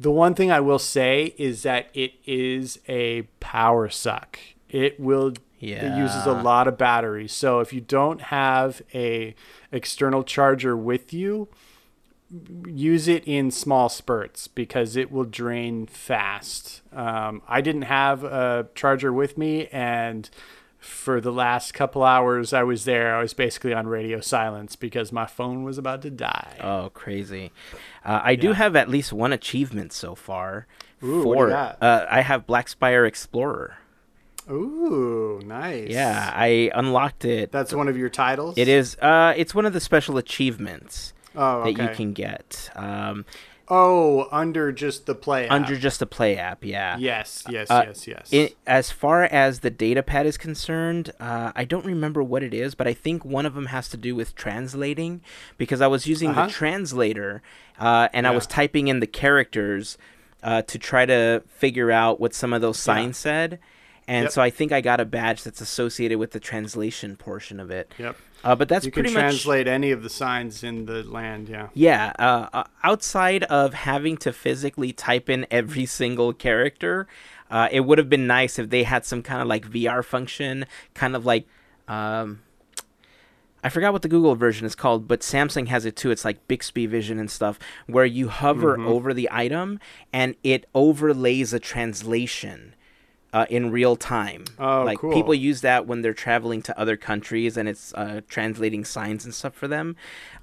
The one thing i will say is that it is a power suck. It will yeah. it uses a lot of batteries so if you don't have a external charger with you use it in small spurts because it will drain fast. Um, I didn't have a charger with me, and for the last couple hours I was there, I was basically on radio silence because my phone was about to die. Oh, crazy. Uh, I do have at least one achievement so far. Ooh, what for? Uh, I have Black Spire Explorer. Ooh, nice. Yeah, I unlocked it. that's one of your titles. It is. Uh, it's one of the special achievements Oh, that you can get um, Oh, under just the play. app. under just the Play app. Yeah. Yes, yes, Uh, yes, yes. It, as far as the data pad is concerned, uh, I don't remember what it is, but I think one of them has to do with translating because I was using Uh-huh. the translator uh, and I was typing in the characters uh, to try to figure out what some of those signs said. And Yep. so I think I got a badge that's associated with the translation portion of it. yep. Uh, but that's You can pretty much translate any of the signs in the land. Yeah. yeah, uh, uh, outside of having to physically type in every single character, uh, it would have been nice if they had some kind of like VR function, kind of like. Um, I forgot what the Google version is called, but Samsung has it too. It's like Bixby Vision and stuff, where you hover Mm-hmm. over the item and it overlays a translation uh, in real time. Oh, like cool. people use that when they're traveling to other countries and it's uh, translating signs and stuff for them.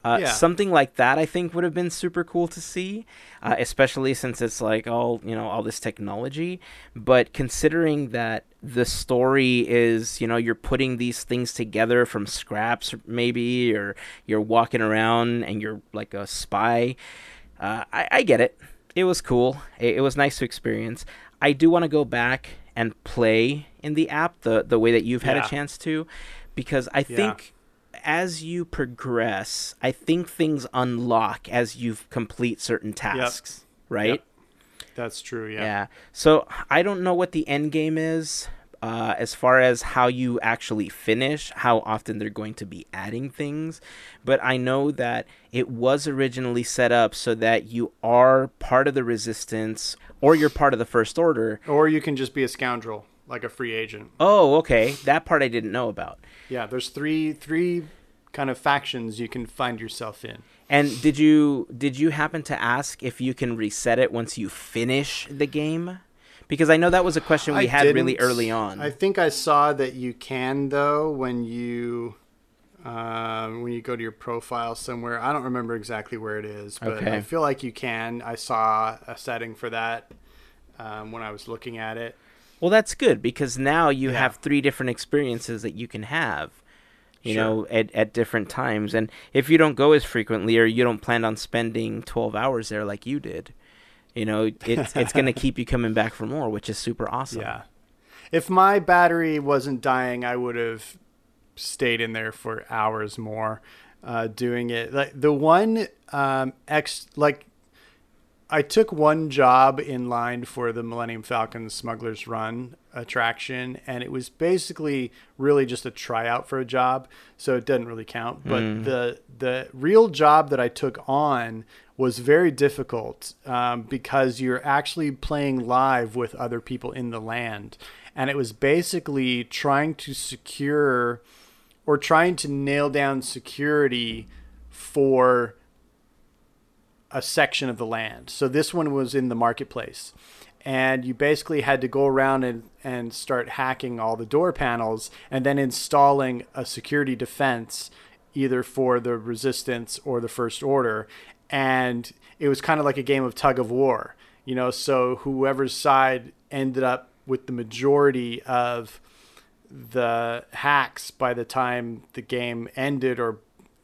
Uh, Yeah. Something like that, I think, would have been super cool to see, uh, especially since it's like all you know all this technology. But considering that the story is, you know, you're putting these things together from scraps, maybe, or you're walking around and you're like a spy. Uh, I, I get it. It was cool. It, it was nice to experience. I do want to go back and play in the app the the way that you've had Yeah. a chance to, because I Yeah. think as you progress, I think things unlock as you complete certain tasks. Right? Yep. That's true. Yeah. Yeah. So I don't know what the end game is. Uh, as far as how you actually finish, how often they're going to be adding things. But I know that it was originally set up so that you are part of the resistance or you're part of the First Order. Or you can just be a scoundrel, like a free agent. Oh, okay. That part I didn't know about. Yeah, there's three three kind of factions you can find yourself in. And did you did you happen to ask if you can reset it once you finish the game? Because I know that was a question we I had really didn't- early on. I think I saw that you can though when you um, when you go to your profile somewhere. I don't remember exactly where it is, but Okay. I feel like you can. I saw a setting for that um, when I was looking at it. Well, that's good because now you Yeah. have three different experiences that you can have, you Sure. know, at, at different times. And if you don't go as frequently or you don't plan on spending 12 hours there like you did, you know, it's, it's going to keep you coming back for more, which is super awesome. Yeah. If my battery wasn't dying, I would have stayed in there for hours more uh, doing it. Like the one um, ex like I took one job in line for the Millennium Falcon Smugglers Run attraction, and it was basically really just a tryout for a job, so it doesn't really count. But the the real job that I took on was very difficult um, because you're actually playing live with other people in the land, and it was basically trying to secure or trying to nail down security for a section of the land. So this one was in the marketplace. And you basically had to go around and, and start hacking all the door panels and then installing a security defense either for the resistance or the first order. And it was kind of like a game of tug of war, you know, so whoever's side ended up with the majority of the hacks by the time the game ended or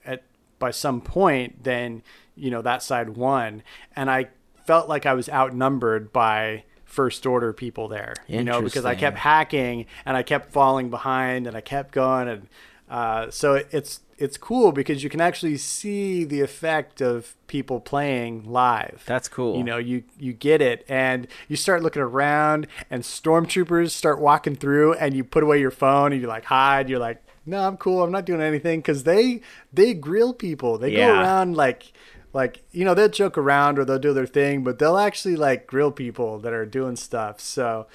at by some point then you know that side won. And i felt like i was outnumbered by first order people there you know? Because i kept hacking and i kept falling behind and i kept going and uh, so it's it's cool because you can actually see the effect of people playing live. That's cool. you know you you get it. And you start looking around and stormtroopers start walking through and you put away your phone and you're like hide. You're like no i'm cool. I'm not doing anything. Because they they grill people. They Yeah. go around like like you know they'll joke around or they'll do their thing but they'll actually like grill people that are doing stuff. So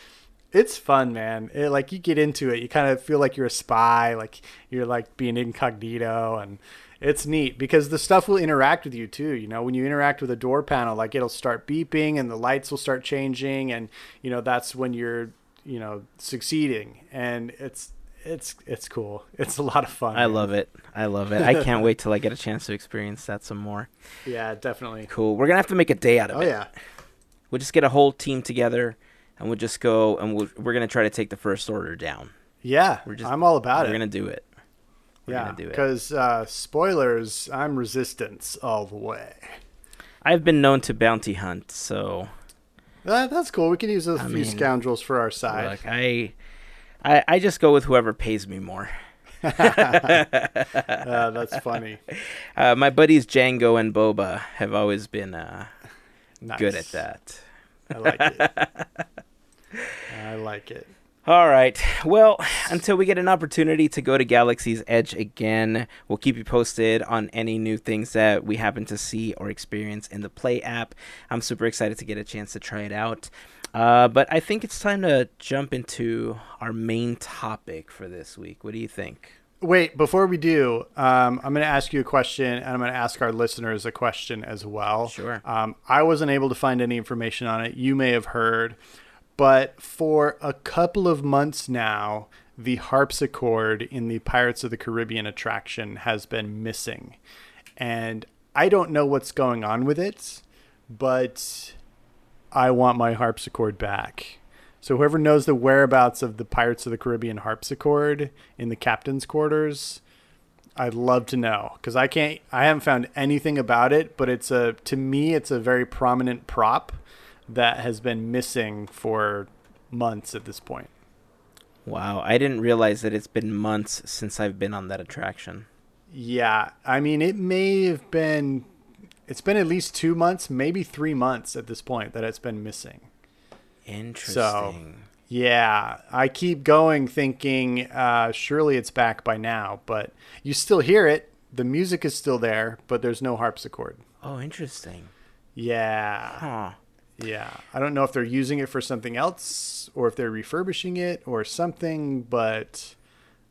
it's fun man it, like you get into it you kind of feel like you're a spy like you're like being incognito and it's neat because the stuff will interact with you too you know when you interact with a door panel like it'll start beeping and the lights will start changing and you know that's when you're you know succeeding and it's it's it's cool it's a lot of fun I love it. I love it. I can't wait till I get a chance to experience that some more. yeah definitely Cool. We're going to have to make a day out of oh it. yeah We'll just get a whole team together and we'll just go and we'll, we're going to try to take the first order down. yeah We're just i'm all about it. we're going to do it. We're yeah going to do it. because uh spoilers i'm resistance all the way I've been known to bounty hunt, so Uh, that's cool. We can use those I few mean, scoundrels for our side. look, I, I I just go with whoever pays me more. Uh, that's funny. Uh, my buddies Jango and Boba have always been uh, Nice. good at that. I like it. I like it. All right. Well, until we get an opportunity to go to Galaxy's Edge again, we'll keep you posted on any new things that we happen to see or experience in the Play app. I'm super excited to get a chance to try it out. Uh, but I think it's time to jump into our main topic for this week. What do you think? Wait, before we do, um, I'm going to ask you a question, and I'm going to ask our listeners a question as well. Sure. Um, I wasn't able to find any information on it. You may have heard, but for a couple of months now, the harpsichord in the Pirates of the Caribbean attraction has been missing, and I don't know what's going on with it, but I want my harpsichord back. So whoever knows the whereabouts of the Pirates of the Caribbean harpsichord in the captain's quarters, I'd love to know because I can't. I haven't found anything about it, but it's a to me it's a very prominent prop that has been missing for months at this point. Wow, I didn't realize that it's been months since I've been on that attraction. Yeah, I mean it may have been. It's been at least two months, maybe three months at this point that it's been missing. Interesting. So, Yeah, I keep going thinking uh, surely it's back by now, but you still hear it. The music is still there, but there's no harpsichord. Oh, interesting. Yeah. Huh. Yeah. I don't know if they're using it for something else or if they're refurbishing it or something, but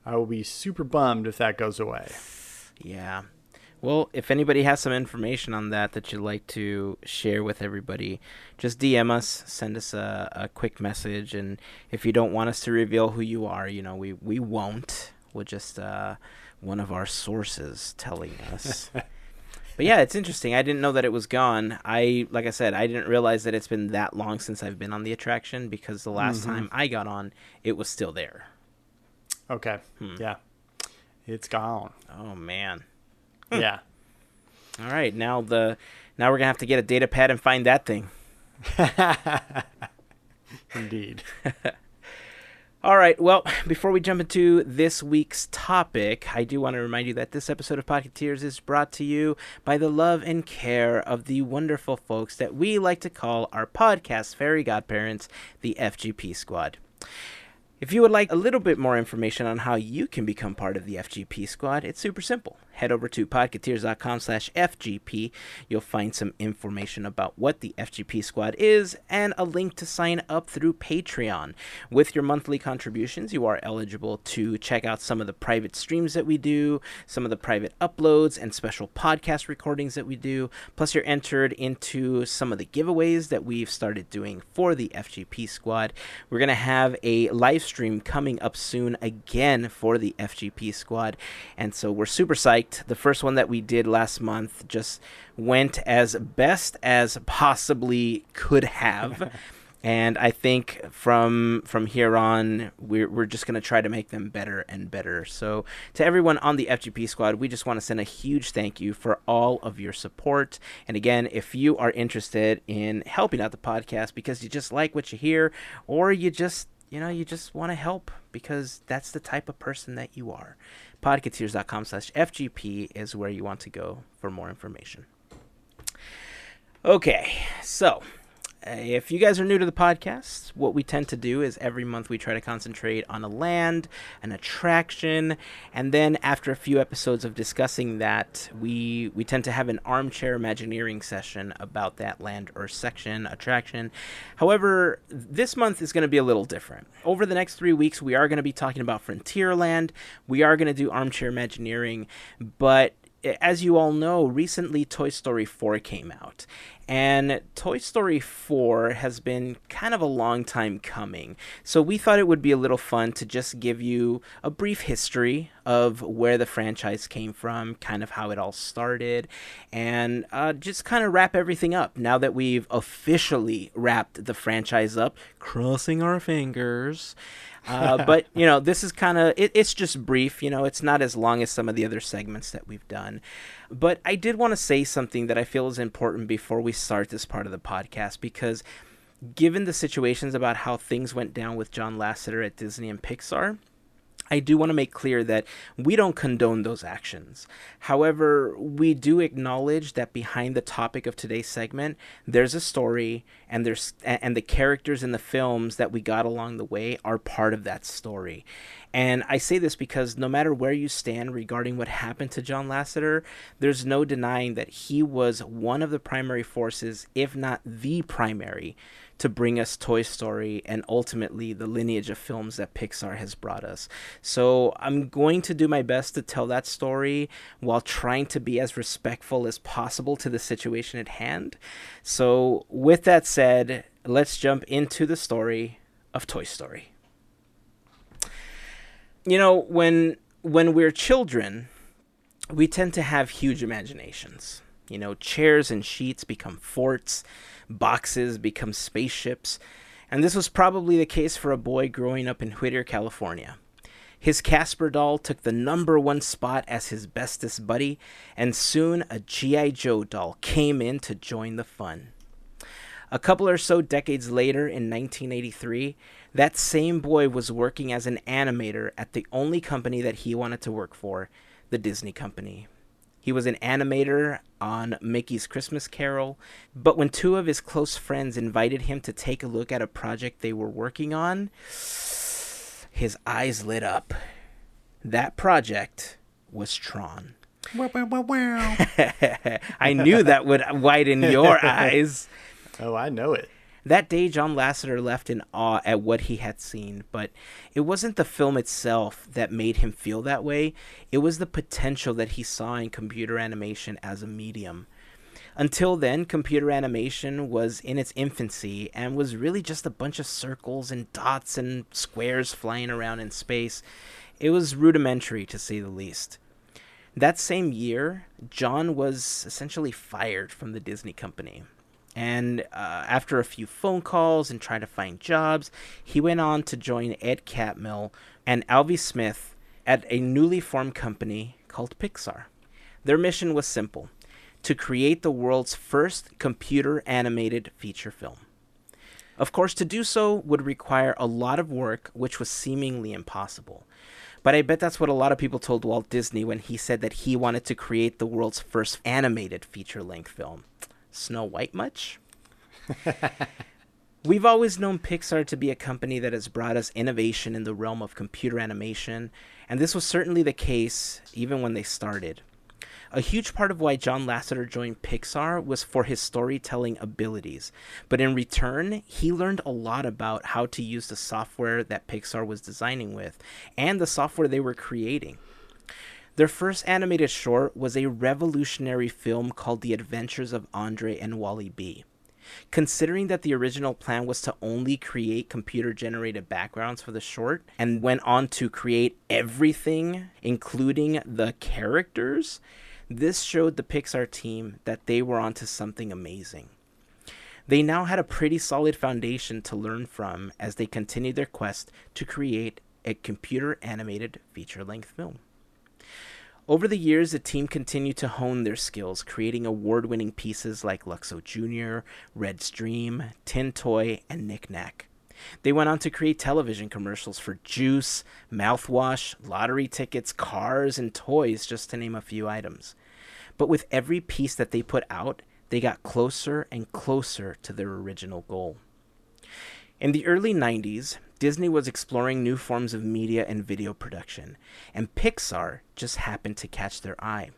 I will be super bummed if that goes away. Yeah. Well, if anybody has some information on that that you'd like to share with everybody, just DM us, send us a, a quick message, and if you don't want us to reveal who you are, you know, we, we won't. We'll just uh, one of our sources telling us. but yeah, it's interesting. I didn't know that it was gone. I like I said, I didn't realize that it's been that long since I've been on the attraction because the last Mm-hmm. time I got on, it was still there. Okay. Hmm. Yeah. It's gone. Oh man. yeah. All right, now the now we're gonna have to get a data pad and find that thing. Indeed. All right, well, before we jump into this week's topic, I do want to remind you that this episode of Podcateers is brought to you by the love and care of the wonderful folks that we like to call our podcast fairy godparents, the FGP Squad. If you would like a little bit more information on how you can become part of the FGP squad, it's super simple. Head over to podcateers.com slash FGP. You'll find some information about what the FGP squad is and a link to sign up through Patreon. With your monthly contributions, you are eligible to check out some of the private streams that we do, some of the private uploads, and special podcast recordings that we do. Plus, you're entered into some of the giveaways that we've started doing for the FGP squad. We're going to have a live stream coming up soon again for the FGP squad. And so we're super psyched. The first one that we did last month just went as best as possibly could have. and I think from from here on we're we're just gonna try to make them better and better. So to everyone on the FGP squad, we just want to send a huge thank you for all of your support. And again, if you are interested in helping out the podcast because you just like what you hear, or you just you know you just want to help because that's the type of person that you are. Podcateers.com slash fgp is where you want to go for more information. Okay so if you guys are new to the podcast, what we tend to do is every month we try to concentrate on a land, an attraction, and then after a few episodes of discussing that, we we tend to have an armchair Imagineering session about that land or section attraction. However, this month is going to be a little different. Over the next three weeks, we are going to be talking about Frontierland. We are going to do armchair Imagineering, but as you all know, recently Toy Story 4 came out. And Toy Story 4 has been kind of a long time coming. So we thought it would be a little fun to just give you a brief history of where the franchise came from, kind of how it all started, and uh, just kind of wrap everything up now that we've officially wrapped the franchise up, crossing our fingers. Uh, but you know, this is kind of it, it's just brief. You know, it's not as long as some of the other segments that we've done. But I did want to say something that I feel is important before we start this part of the podcast because, given the situations about how things went down with John Lasseter at Disney and Pixar. I do want to make clear that we don't condone those actions. However, we do acknowledge that behind the topic of today's segment, there's a story and there's and the characters in the films that we got along the way are part of that story. And I say this because no matter where you stand regarding what happened to John Lasseter, there's no denying that he was one of the primary forces, if not the primary, to bring us Toy Story and ultimately the lineage of films that Pixar has brought us. So I'm going to do my best to tell that story while trying to be as respectful as possible to the situation at hand. So, with that said, let's jump into the story of Toy Story. You know, when when we're children, we tend to have huge imaginations. You know, chairs and sheets become forts, boxes become spaceships, and this was probably the case for a boy growing up in Whittier, California. His Casper doll took the number one spot as his bestest buddy, and soon a G.I. Joe doll came in to join the fun. A couple or so decades later, in 1983, that same boy was working as an animator at the only company that he wanted to work for, the Disney Company. He was an animator on Mickey's Christmas Carol, but when two of his close friends invited him to take a look at a project they were working on, his eyes lit up. That project was Tron. Wow, wow, wow. I knew that would widen your eyes. oh, I know it. That day, John Lasseter left in awe at what he had seen, but it wasn't the film itself that made him feel that way. It was the potential that he saw in computer animation as a medium. Until then, computer animation was in its infancy and was really just a bunch of circles and dots and squares flying around in space. It was rudimentary, to say the least. That same year, John was essentially fired from the Disney company. And uh, after a few phone calls and trying to find jobs, he went on to join Ed Catmull and Alvy Smith at a newly formed company called Pixar. Their mission was simple to create the world's first computer animated feature film. Of course, to do so would require a lot of work, which was seemingly impossible. But I bet that's what a lot of people told Walt Disney when he said that he wanted to create the world's first animated feature length film. Snow White much? We've always known Pixar to be a company that has brought us innovation in the realm of computer animation, and this was certainly the case even when they started. A huge part of why John Lasseter joined Pixar was for his storytelling abilities, but in return, he learned a lot about how to use the software that Pixar was designing with and the software they were creating. Their first animated short was a revolutionary film called The Adventures of Andre and Wally B. Considering that the original plan was to only create computer generated backgrounds for the short and went on to create everything, including the characters, this showed the Pixar team that they were onto something amazing. They now had a pretty solid foundation to learn from as they continued their quest to create a computer animated feature length film. Over the years, the team continued to hone their skills, creating award winning pieces like Luxo Jr., Red's Dream, Tin Toy, and Knick Knack. They went on to create television commercials for juice, mouthwash, lottery tickets, cars, and toys, just to name a few items. But with every piece that they put out, they got closer and closer to their original goal. In the early 90s, Disney was exploring new forms of media and video production, and Pixar just happened to catch their eye.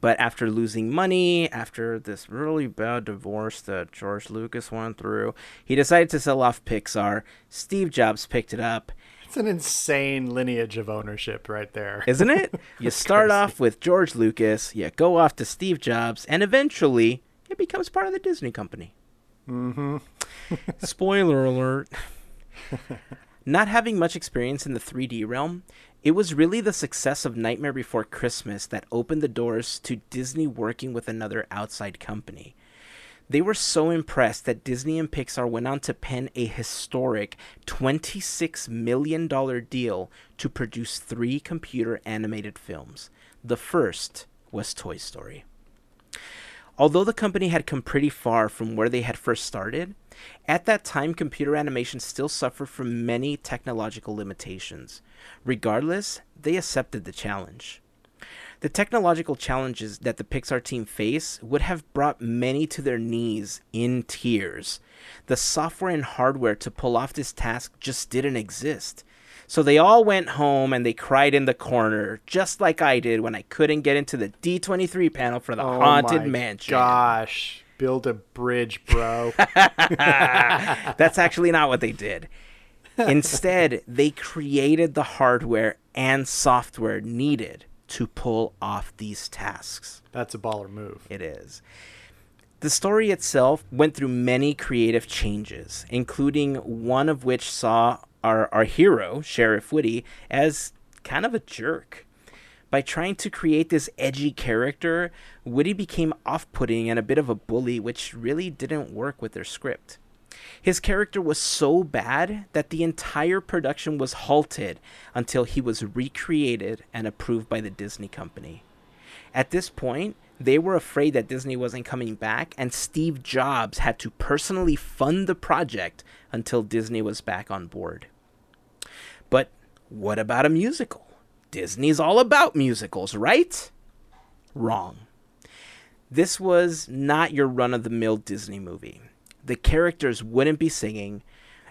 But after losing money, after this really bad divorce that George Lucas went through, he decided to sell off Pixar. Steve Jobs picked it up. It's an insane lineage of ownership right there. Isn't it? You start crazy. off with George Lucas, you go off to Steve Jobs, and eventually it becomes part of the Disney company. Mm-hmm. Spoiler alert. Not having much experience in the 3D realm, it was really the success of Nightmare Before Christmas that opened the doors to Disney working with another outside company. They were so impressed that Disney and Pixar went on to pen a historic $26 million deal to produce three computer animated films. The first was Toy Story. Although the company had come pretty far from where they had first started, at that time computer animation still suffered from many technological limitations. Regardless, they accepted the challenge. The technological challenges that the Pixar team faced would have brought many to their knees in tears. The software and hardware to pull off this task just didn't exist. So they all went home and they cried in the corner, just like I did when I couldn't get into the D23 panel for the Oh Haunted Mansion. Gosh, build a bridge, bro. That's actually not what they did. Instead, they created the hardware and software needed to pull off these tasks. That's a baller move. It is. The story itself went through many creative changes, including one of which saw our, our hero, Sheriff Woody, as kind of a jerk. By trying to create this edgy character, Woody became off putting and a bit of a bully, which really didn't work with their script. His character was so bad that the entire production was halted until he was recreated and approved by the Disney company. At this point, they were afraid that Disney wasn't coming back, and Steve Jobs had to personally fund the project until Disney was back on board. But what about a musical? Disney's all about musicals, right? Wrong. This was not your run of the mill Disney movie. The characters wouldn't be singing,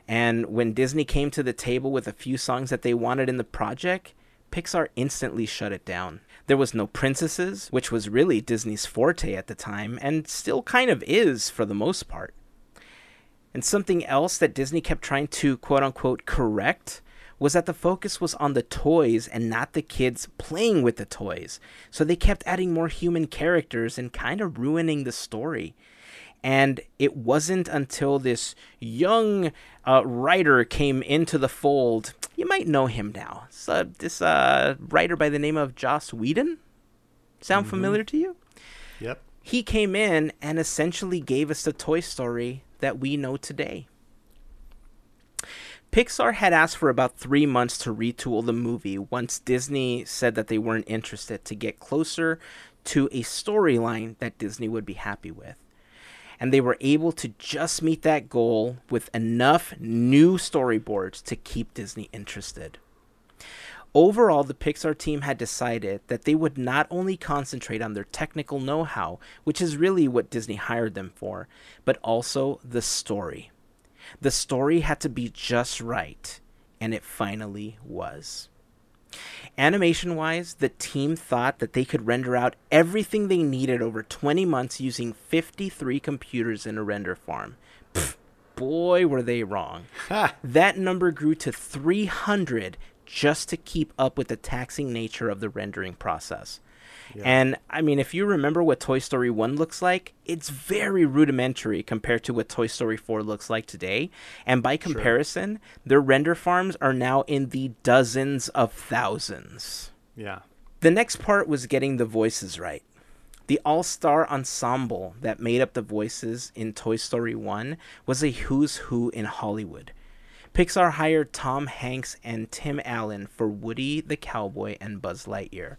and when Disney came to the table with a few songs that they wanted in the project, Pixar instantly shut it down. There was no princesses, which was really Disney's forte at the time, and still kind of is for the most part. And something else that Disney kept trying to quote unquote correct was that the focus was on the toys and not the kids playing with the toys. So they kept adding more human characters and kind of ruining the story. And it wasn't until this young uh, writer came into the fold. You might know him now. So this uh, writer by the name of Joss Whedon. Sound mm-hmm. familiar to you? Yep. He came in and essentially gave us the Toy Story that we know today. Pixar had asked for about three months to retool the movie once Disney said that they weren't interested to get closer to a storyline that Disney would be happy with. And they were able to just meet that goal with enough new storyboards to keep Disney interested. Overall, the Pixar team had decided that they would not only concentrate on their technical know how, which is really what Disney hired them for, but also the story. The story had to be just right, and it finally was. Animation wise, the team thought that they could render out everything they needed over 20 months using 53 computers in a render farm. Pfft, boy, were they wrong. that number grew to 300 just to keep up with the taxing nature of the rendering process. Yeah. And I mean, if you remember what Toy Story 1 looks like, it's very rudimentary compared to what Toy Story 4 looks like today. And by comparison, sure. their render farms are now in the dozens of thousands. Yeah. The next part was getting the voices right. The all star ensemble that made up the voices in Toy Story 1 was a who's who in Hollywood. Pixar hired Tom Hanks and Tim Allen for Woody the Cowboy and Buzz Lightyear.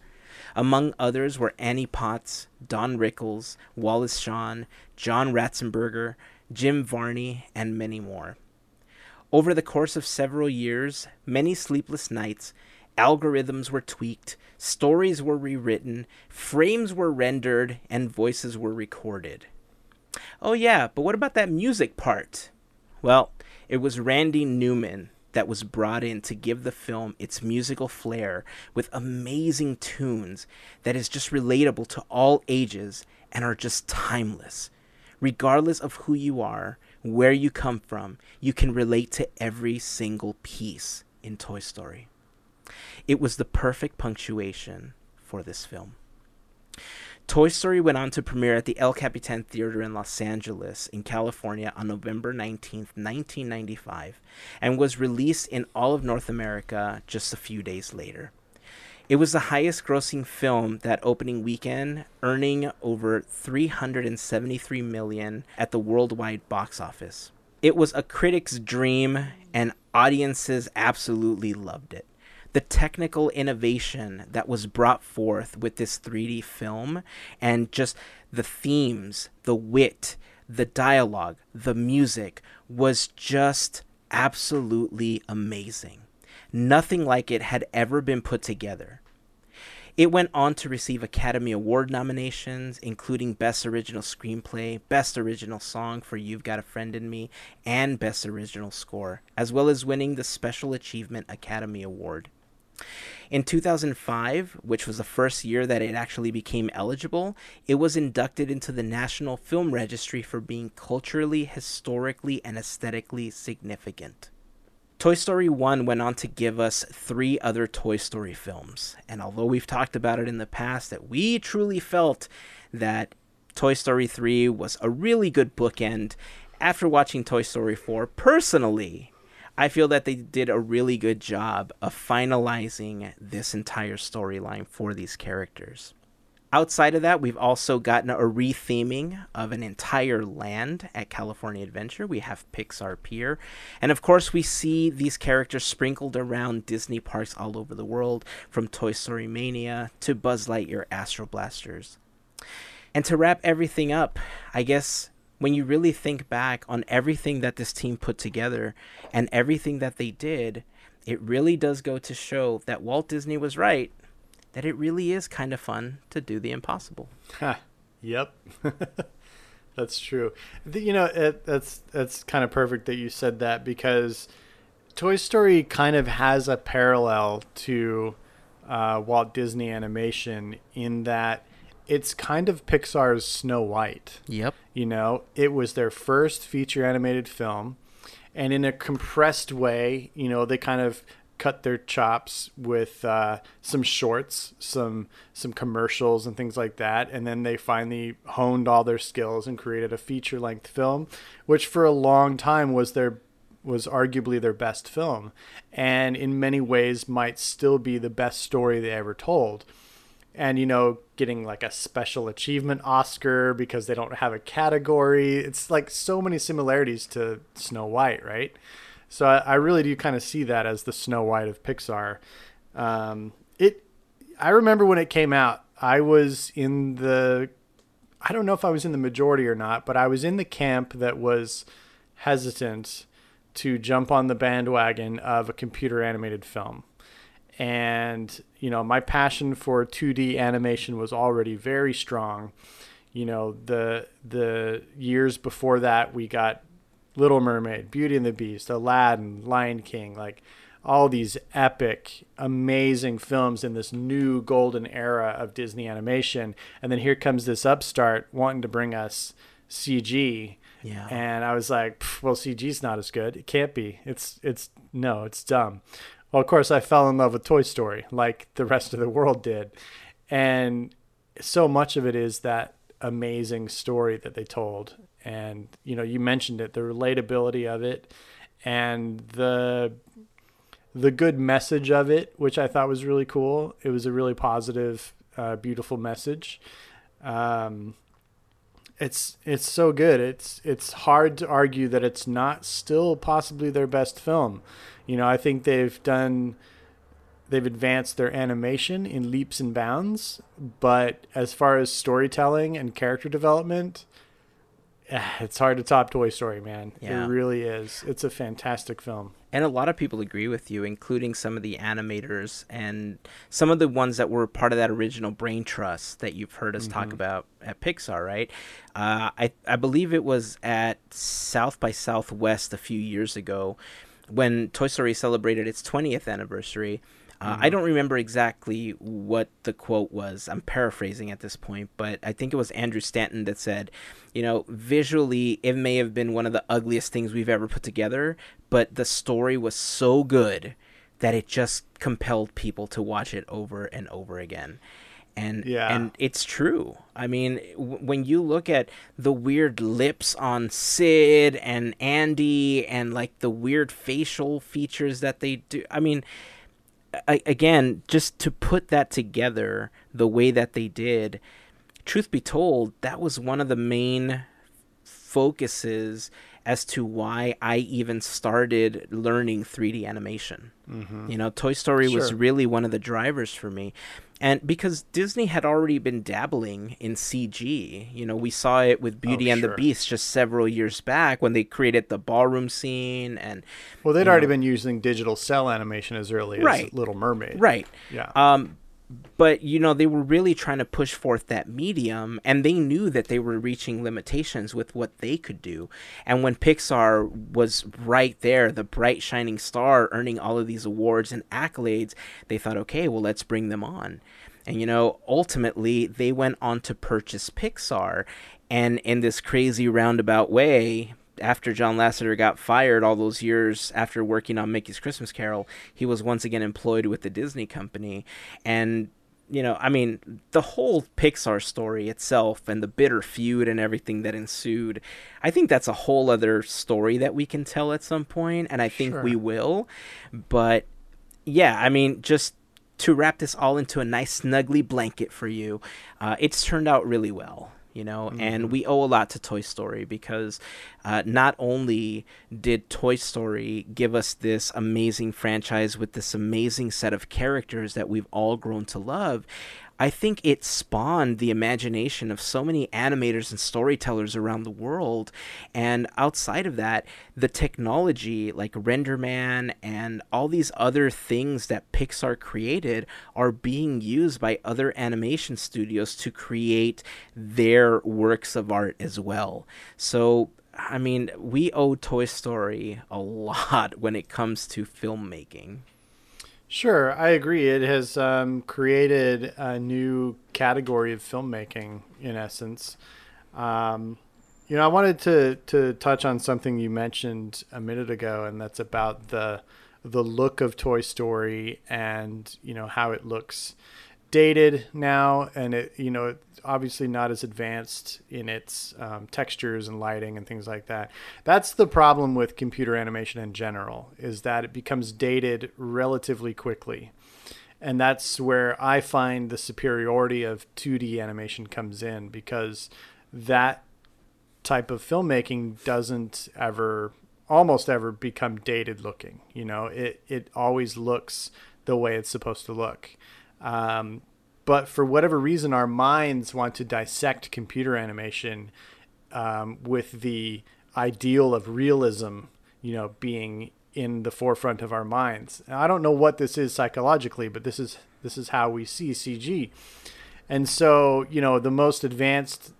Among others were Annie Potts, Don Rickles, Wallace Shawn, John Ratzenberger, Jim Varney, and many more. Over the course of several years, many sleepless nights, algorithms were tweaked, stories were rewritten, frames were rendered, and voices were recorded. Oh, yeah, but what about that music part? Well, it was Randy Newman that was brought in to give the film its musical flair with amazing tunes that is just relatable to all ages and are just timeless. Regardless of who you are, where you come from, you can relate to every single piece in Toy Story. It was the perfect punctuation for this film. Toy Story went on to premiere at the El Capitan Theater in Los Angeles, in California, on November 19, 1995, and was released in all of North America just a few days later. It was the highest grossing film that opening weekend, earning over 373 million at the worldwide box office. It was a critic's dream and audiences absolutely loved it the technical innovation that was brought forth with this 3D film and just the themes, the wit, the dialogue, the music was just absolutely amazing. Nothing like it had ever been put together. It went on to receive Academy Award nominations, including Best Original Screenplay, Best Original Song for You've Got a Friend in Me, and Best Original Score, as well as winning the Special Achievement Academy Award. In 2005, which was the first year that it actually became eligible, it was inducted into the National Film Registry for being culturally, historically, and aesthetically significant. Toy Story 1 went on to give us three other Toy Story films. And although we've talked about it in the past, that we truly felt that Toy Story 3 was a really good bookend, after watching Toy Story 4, personally, I feel that they did a really good job of finalizing this entire storyline for these characters. Outside of that, we've also gotten a retheming of an entire land at California Adventure. We have Pixar Pier. And of course, we see these characters sprinkled around Disney parks all over the world, from Toy Story Mania to Buzz Lightyear Astro Blasters. And to wrap everything up, I guess when you really think back on everything that this team put together and everything that they did, it really does go to show that Walt Disney was right that it really is kind of fun to do the impossible. yep. that's true. You know, it, that's that's kind of perfect that you said that because Toy Story kind of has a parallel to uh, Walt Disney Animation in that it's kind of Pixar's Snow White. Yep. You know, it was their first feature animated film, and in a compressed way, you know, they kind of cut their chops with uh, some shorts, some some commercials and things like that, and then they finally honed all their skills and created a feature length film, which for a long time was their was arguably their best film, and in many ways might still be the best story they ever told. And you know, getting like a special achievement Oscar because they don't have a category. It's like so many similarities to Snow White, right? So I, I really do kind of see that as the Snow White of Pixar. Um, it, I remember when it came out, I was in the, I don't know if I was in the majority or not, but I was in the camp that was hesitant to jump on the bandwagon of a computer animated film. And, you know, my passion for 2D animation was already very strong. You know, the the years before that we got Little Mermaid, Beauty and the Beast, Aladdin, Lion King, like all these epic, amazing films in this new golden era of Disney animation. And then here comes this upstart wanting to bring us CG. Yeah. And I was like, well, CG's not as good. It can't be. It's it's no, it's dumb. Well, of course, I fell in love with Toy Story, like the rest of the world did, and so much of it is that amazing story that they told. And you know you mentioned it the relatability of it and the the good message of it which i thought was really cool. It was a really positive uh, beautiful message. Um, it's it's so good. It's it's hard to argue that it's not still possibly their best film. You know i think they've done they've advanced their animation in leaps and bounds but as far as storytelling and character development it's hard to top Toy Story, man. Yeah. It really is. It's a fantastic film. And a lot of people agree with you, including some of the animators and some of the ones that were part of that original brain trust that you've heard us mm-hmm. talk about at Pixar, right? Uh, I I believe it was at South by Southwest a few years ago when Toy Story celebrated its 20th anniversary. Uh, mm-hmm. I don't remember exactly what the quote was. I'm paraphrasing at this point, but I think it was Andrew Stanton that said, you know, visually, it may have been one of the ugliest things we've ever put together, but the story was so good that it just compelled people to watch it over and over again. And yeah. and it's true. I mean, w- when you look at the weird lips on Sid and Andy and like the weird facial features that they do, I mean, I, again, just to put that together the way that they did, truth be told, that was one of the main focuses as to why I even started learning 3D animation. Mm-hmm. You know, Toy Story sure. was really one of the drivers for me. And because Disney had already been dabbling in CG, you know, we saw it with Beauty oh, and sure. the Beast just several years back when they created the ballroom scene and Well, they'd already know, been using digital cel animation as early right. as Little Mermaid. Right. Yeah. Um but you know they were really trying to push forth that medium and they knew that they were reaching limitations with what they could do. And when pixar was right there the bright shining star earning all of these awards and accolades they thought okay well let's bring them on. And you know ultimately they went on to purchase pixar. And in this crazy roundabout way after John Lasseter got fired all those years after working on Mickey's Christmas Carol, he was once again employed with the Disney company. And, you know, I mean, the whole Pixar story itself and the bitter feud and everything that ensued, I think that's a whole other story that we can tell at some point, and I think sure. we will. But yeah, I mean, just to wrap this all into a nice snuggly blanket for you, uh, it's turned out really well you know mm-hmm. and we owe a lot to toy story because uh, not only did toy story give us this amazing franchise with this amazing set of characters that we've all grown to love I think it spawned the imagination of so many animators and storytellers around the world. And outside of that, the technology like RenderMan and all these other things that Pixar created are being used by other animation studios to create their works of art as well. So I mean, we owe Toy Story a lot when it comes to filmmaking. Sure, I agree. It has um, created a new category of filmmaking, in essence. Um, you know, I wanted to to touch on something you mentioned a minute ago, and that's about the the look of Toy Story and you know how it looks dated now, and it you know obviously not as advanced in its um, textures and lighting and things like that. That's the problem with computer animation in general, is that it becomes dated relatively quickly. And that's where I find the superiority of 2D animation comes in because that type of filmmaking doesn't ever almost ever become dated looking you know it it always looks the way it's supposed to look um, but for whatever reason, our minds want to dissect computer animation um, with the ideal of realism, you know, being in the forefront of our minds. I don't know what this is psychologically, but this is this is how we see CG. And so, you know, the most advanced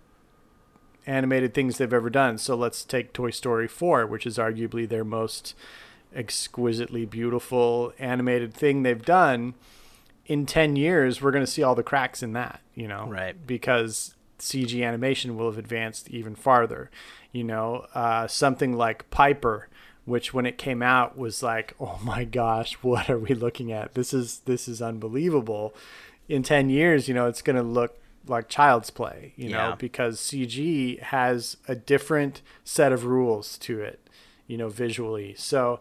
animated things they've ever done. So let's take Toy Story 4, which is arguably their most exquisitely beautiful animated thing they've done in 10 years we're going to see all the cracks in that you know? Right. Because cg animation will have advanced even farther you know? Uh, something like piper which when it came out was like oh my gosh what are we looking at? This is this is unbelievable. In 10 years you know it's going to look like child's play you yeah. know because cg has a different set of rules to it you know visually. So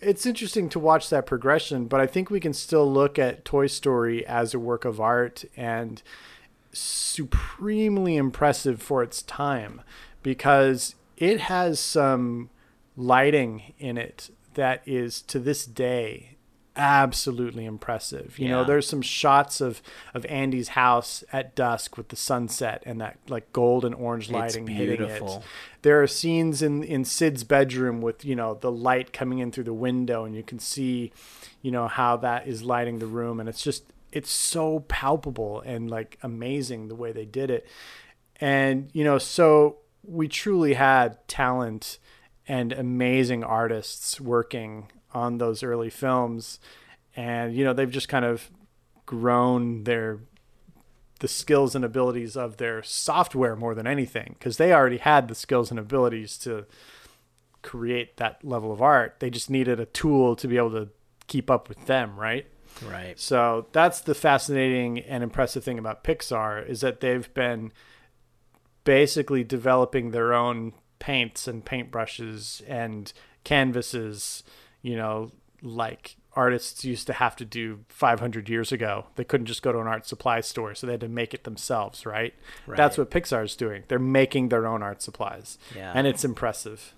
it's interesting to watch that progression, but I think we can still look at Toy Story as a work of art and supremely impressive for its time because it has some lighting in it that is to this day absolutely impressive. You yeah. know, there's some shots of of Andy's house at dusk with the sunset and that like gold and orange lighting hitting it. There are scenes in in Sid's bedroom with, you know, the light coming in through the window and you can see, you know, how that is lighting the room and it's just it's so palpable and like amazing the way they did it. And, you know, so we truly had talent and amazing artists working on those early films, and you know they've just kind of grown their the skills and abilities of their software more than anything because they already had the skills and abilities to create that level of art. They just needed a tool to be able to keep up with them, right? Right. So that's the fascinating and impressive thing about Pixar is that they've been basically developing their own paints and paintbrushes and canvases you know, like artists used to have to do 500 years ago. They couldn't just go to an art supply store, so they had to make it themselves, right? right. That's what Pixar's doing. They're making their own art supplies. Yeah. And it's impressive.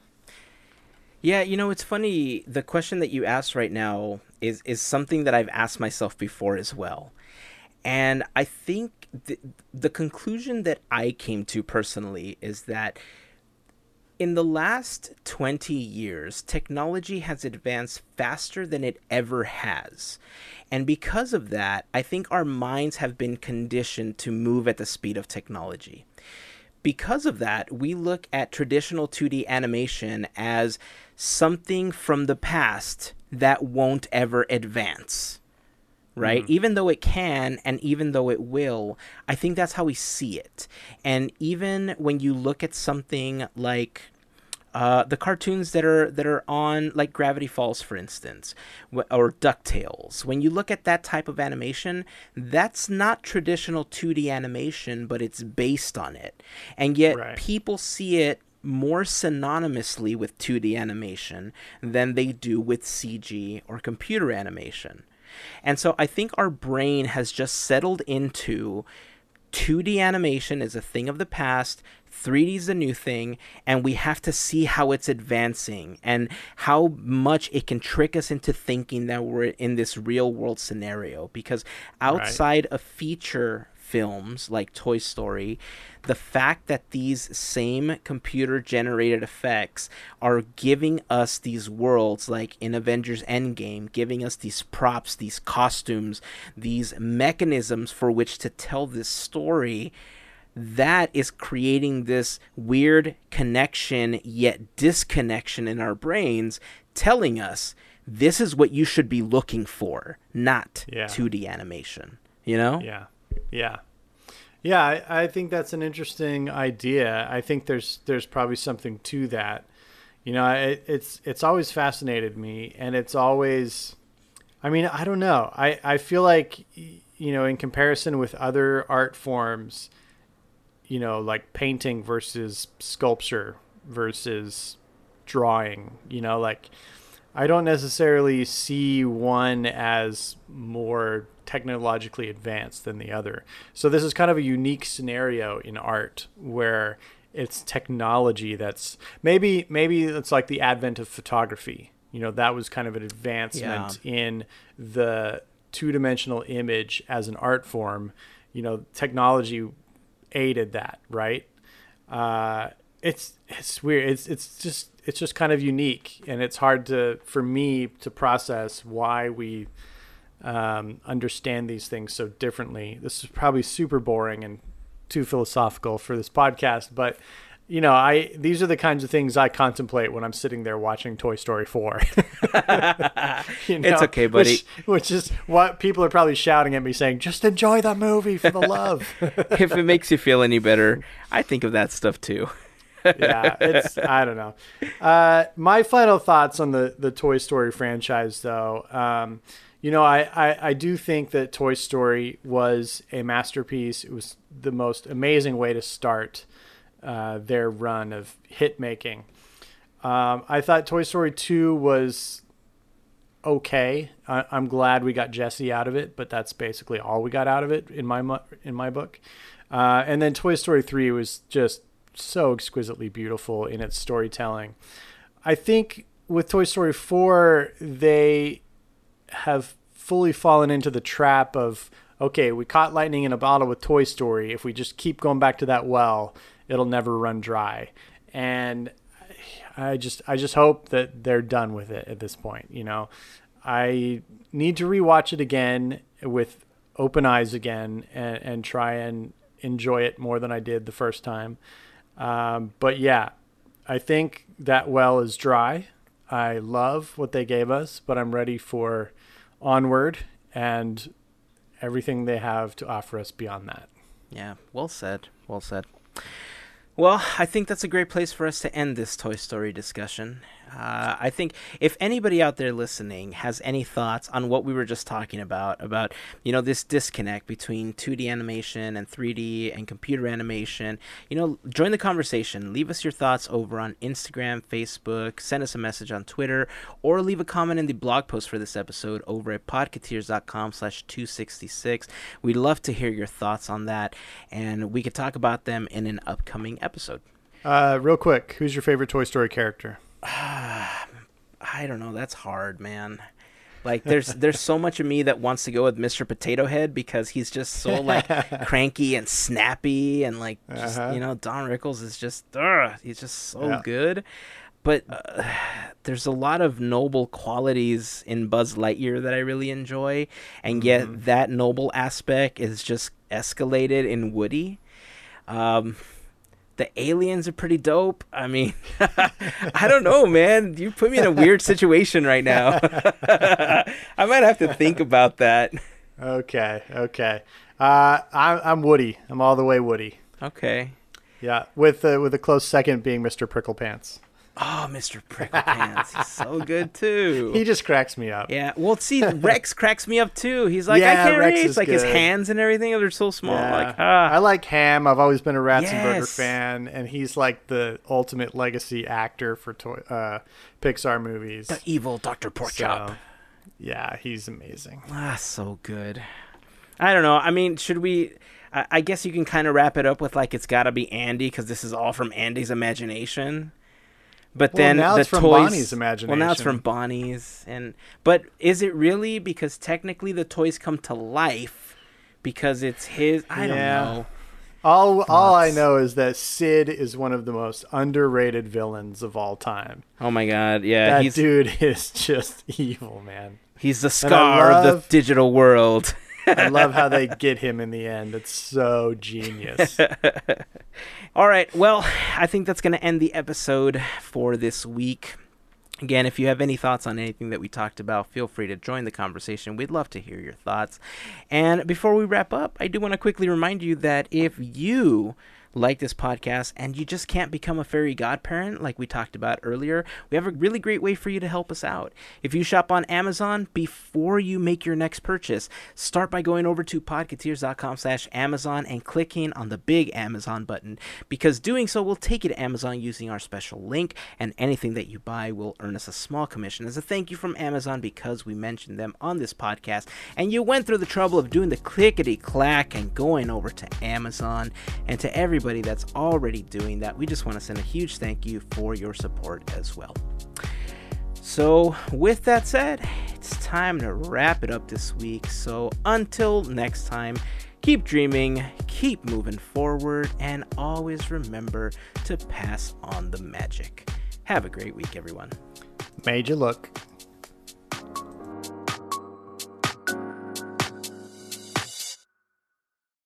Yeah, you know, it's funny. The question that you asked right now is is something that I've asked myself before as well. And I think the, the conclusion that I came to personally is that in the last 20 years, technology has advanced faster than it ever has. And because of that, I think our minds have been conditioned to move at the speed of technology. Because of that, we look at traditional 2D animation as something from the past that won't ever advance right? Mm-hmm. Even though it can and even though it will, I think that's how we see it. And even when you look at something like uh, the cartoons that are that are on like Gravity Falls, for instance, or Ducktales. When you look at that type of animation, that's not traditional 2D animation, but it's based on it, and yet right. people see it more synonymously with 2D animation than they do with CG or computer animation. And so I think our brain has just settled into 2D animation is a thing of the past. 3D is a new thing, and we have to see how it's advancing and how much it can trick us into thinking that we're in this real world scenario. Because outside of feature films like Toy Story, the fact that these same computer generated effects are giving us these worlds, like in Avengers Endgame, giving us these props, these costumes, these mechanisms for which to tell this story that is creating this weird connection yet disconnection in our brains telling us this is what you should be looking for not Yeah. 2d animation you know Yeah, yeah, yeah. I, I think that's an interesting idea. I think there's there's probably something to that. You know, it, it's it's always fascinated me, and it's always. I mean, I don't know. I I feel like you know, in comparison with other art forms, you know, like painting versus sculpture versus drawing. You know, like I don't necessarily see one as more technologically advanced than the other. So this is kind of a unique scenario in art where it's technology that's maybe maybe it's like the advent of photography. You know, that was kind of an advancement in the two-dimensional image as an art form. You know, technology aided that, right? Uh, it's it's weird. It's it's just it's just kind of unique, and it's hard to for me to process why we um, understand these things so differently. This is probably super boring and too philosophical for this podcast, but you know, I these are the kinds of things I contemplate when I'm sitting there watching Toy Story 4. You know, It's okay, buddy. Which, which is what people are probably shouting at me saying, "Just enjoy the movie for the love." if it makes you feel any better i think of that stuff too yeah, it's I don't know. Uh, my final thoughts on the the Toy Story franchise, though. Um, you know, I, I I do think that Toy Story was a masterpiece. It was the most amazing way to start uh, their run of hit making. Um, I thought Toy Story two was okay. I, I'm glad we got Jesse out of it, but that's basically all we got out of it in my in my book. Uh, and then Toy Story three was just so exquisitely beautiful in its storytelling. I think with Toy Story 4, they have fully fallen into the trap of okay, we caught lightning in a bottle with Toy Story. If we just keep going back to that well, it'll never run dry. And I just I just hope that they're done with it at this point, you know. I need to rewatch it again with open eyes again and, and try and enjoy it more than I did the first time. Um, but yeah, I think that well is dry. I love what they gave us, but I'm ready for onward and everything they have to offer us beyond that. Yeah, well said. Well said. Well, I think that's a great place for us to end this Toy Story discussion. Uh, I think if anybody out there listening has any thoughts on what we were just talking about, about you know this disconnect between 2D animation and 3D and computer animation, you know, join the conversation. Leave us your thoughts over on Instagram, Facebook, send us a message on Twitter, or leave a comment in the blog post for this episode over at podcateers.com slash 266. We'd love to hear your thoughts on that, and we could talk about them in an upcoming episode. Uh, real quick, who's your favorite Toy Story character? I don't know. That's hard, man. Like there's there's so much of me that wants to go with Mr. Potato Head because he's just so like cranky and snappy and like just Uh-huh. you know Don Rickles is just ugh, he's just so Yeah. good. But uh, there's a lot of noble qualities in Buzz Lightyear that I really enjoy, and yet Mm-hmm. that noble aspect is just escalated in Woody. Um, the aliens are pretty dope. I mean, I don't know, man. You put me in a weird situation right now. I might have to think about that. Okay, okay. Uh, I'm, I'm Woody. I'm all the way Woody. Okay. Yeah, with uh, with a close second being Mr. Prickle Pants. Oh, Mr. Prickle Pants. He's so good too. He just cracks me up. Yeah. Well, see, Rex cracks me up too. He's like, Yeah, I can't Rex reach. is Like his hands and everything, they're so small. Yeah. Like, ah. I like Ham. I've always been a Ratzenberger Yes. fan, and he's like the ultimate legacy actor for toy, uh, Pixar movies. the evil Dr. Porkchop. So, yeah, he's amazing. Ah, so good. I don't know. I mean, should we? I, I guess you can kind of wrap it up with like it's got to be Andy because this is all from Andy's imagination. But Well, then now the it's from toys, Bonnie's Well, now it's from Bonnie's, and but is it really? Because technically, the toys come to life because it's his. I don't know. All all I know is that Sid is one of the most underrated villains of all time. Oh my god, yeah, that dude is just evil, man. he's the scar of the digital world. I love how they get him in the end. It's so genius. All right. Well, I think that's going to end the episode for this week. Again, if you have any thoughts on anything that we talked about, feel free to join the conversation. We'd love to hear your thoughts. And before we wrap up, I do want to quickly remind you that if you like this podcast and you just can't become a fairy godparent like we talked about earlier, we have a really great way for you to help us out. If you shop on Amazon before you make your next purchase, start by going over to podcateers.com slash Amazon and clicking on the big Amazon button because doing so will take you to Amazon using our special link and anything that you buy will earn us a small commission as a thank you from Amazon because we mentioned them on this podcast and you went through the trouble of doing the clickety clack and going over to Amazon and to everybody that's already doing that we just want to send a huge thank you for your support as well. So, with that said, it's time to wrap it up this week. So, until next time, keep dreaming, keep moving forward, and always remember to pass on the magic. Have a great week, everyone. Major look.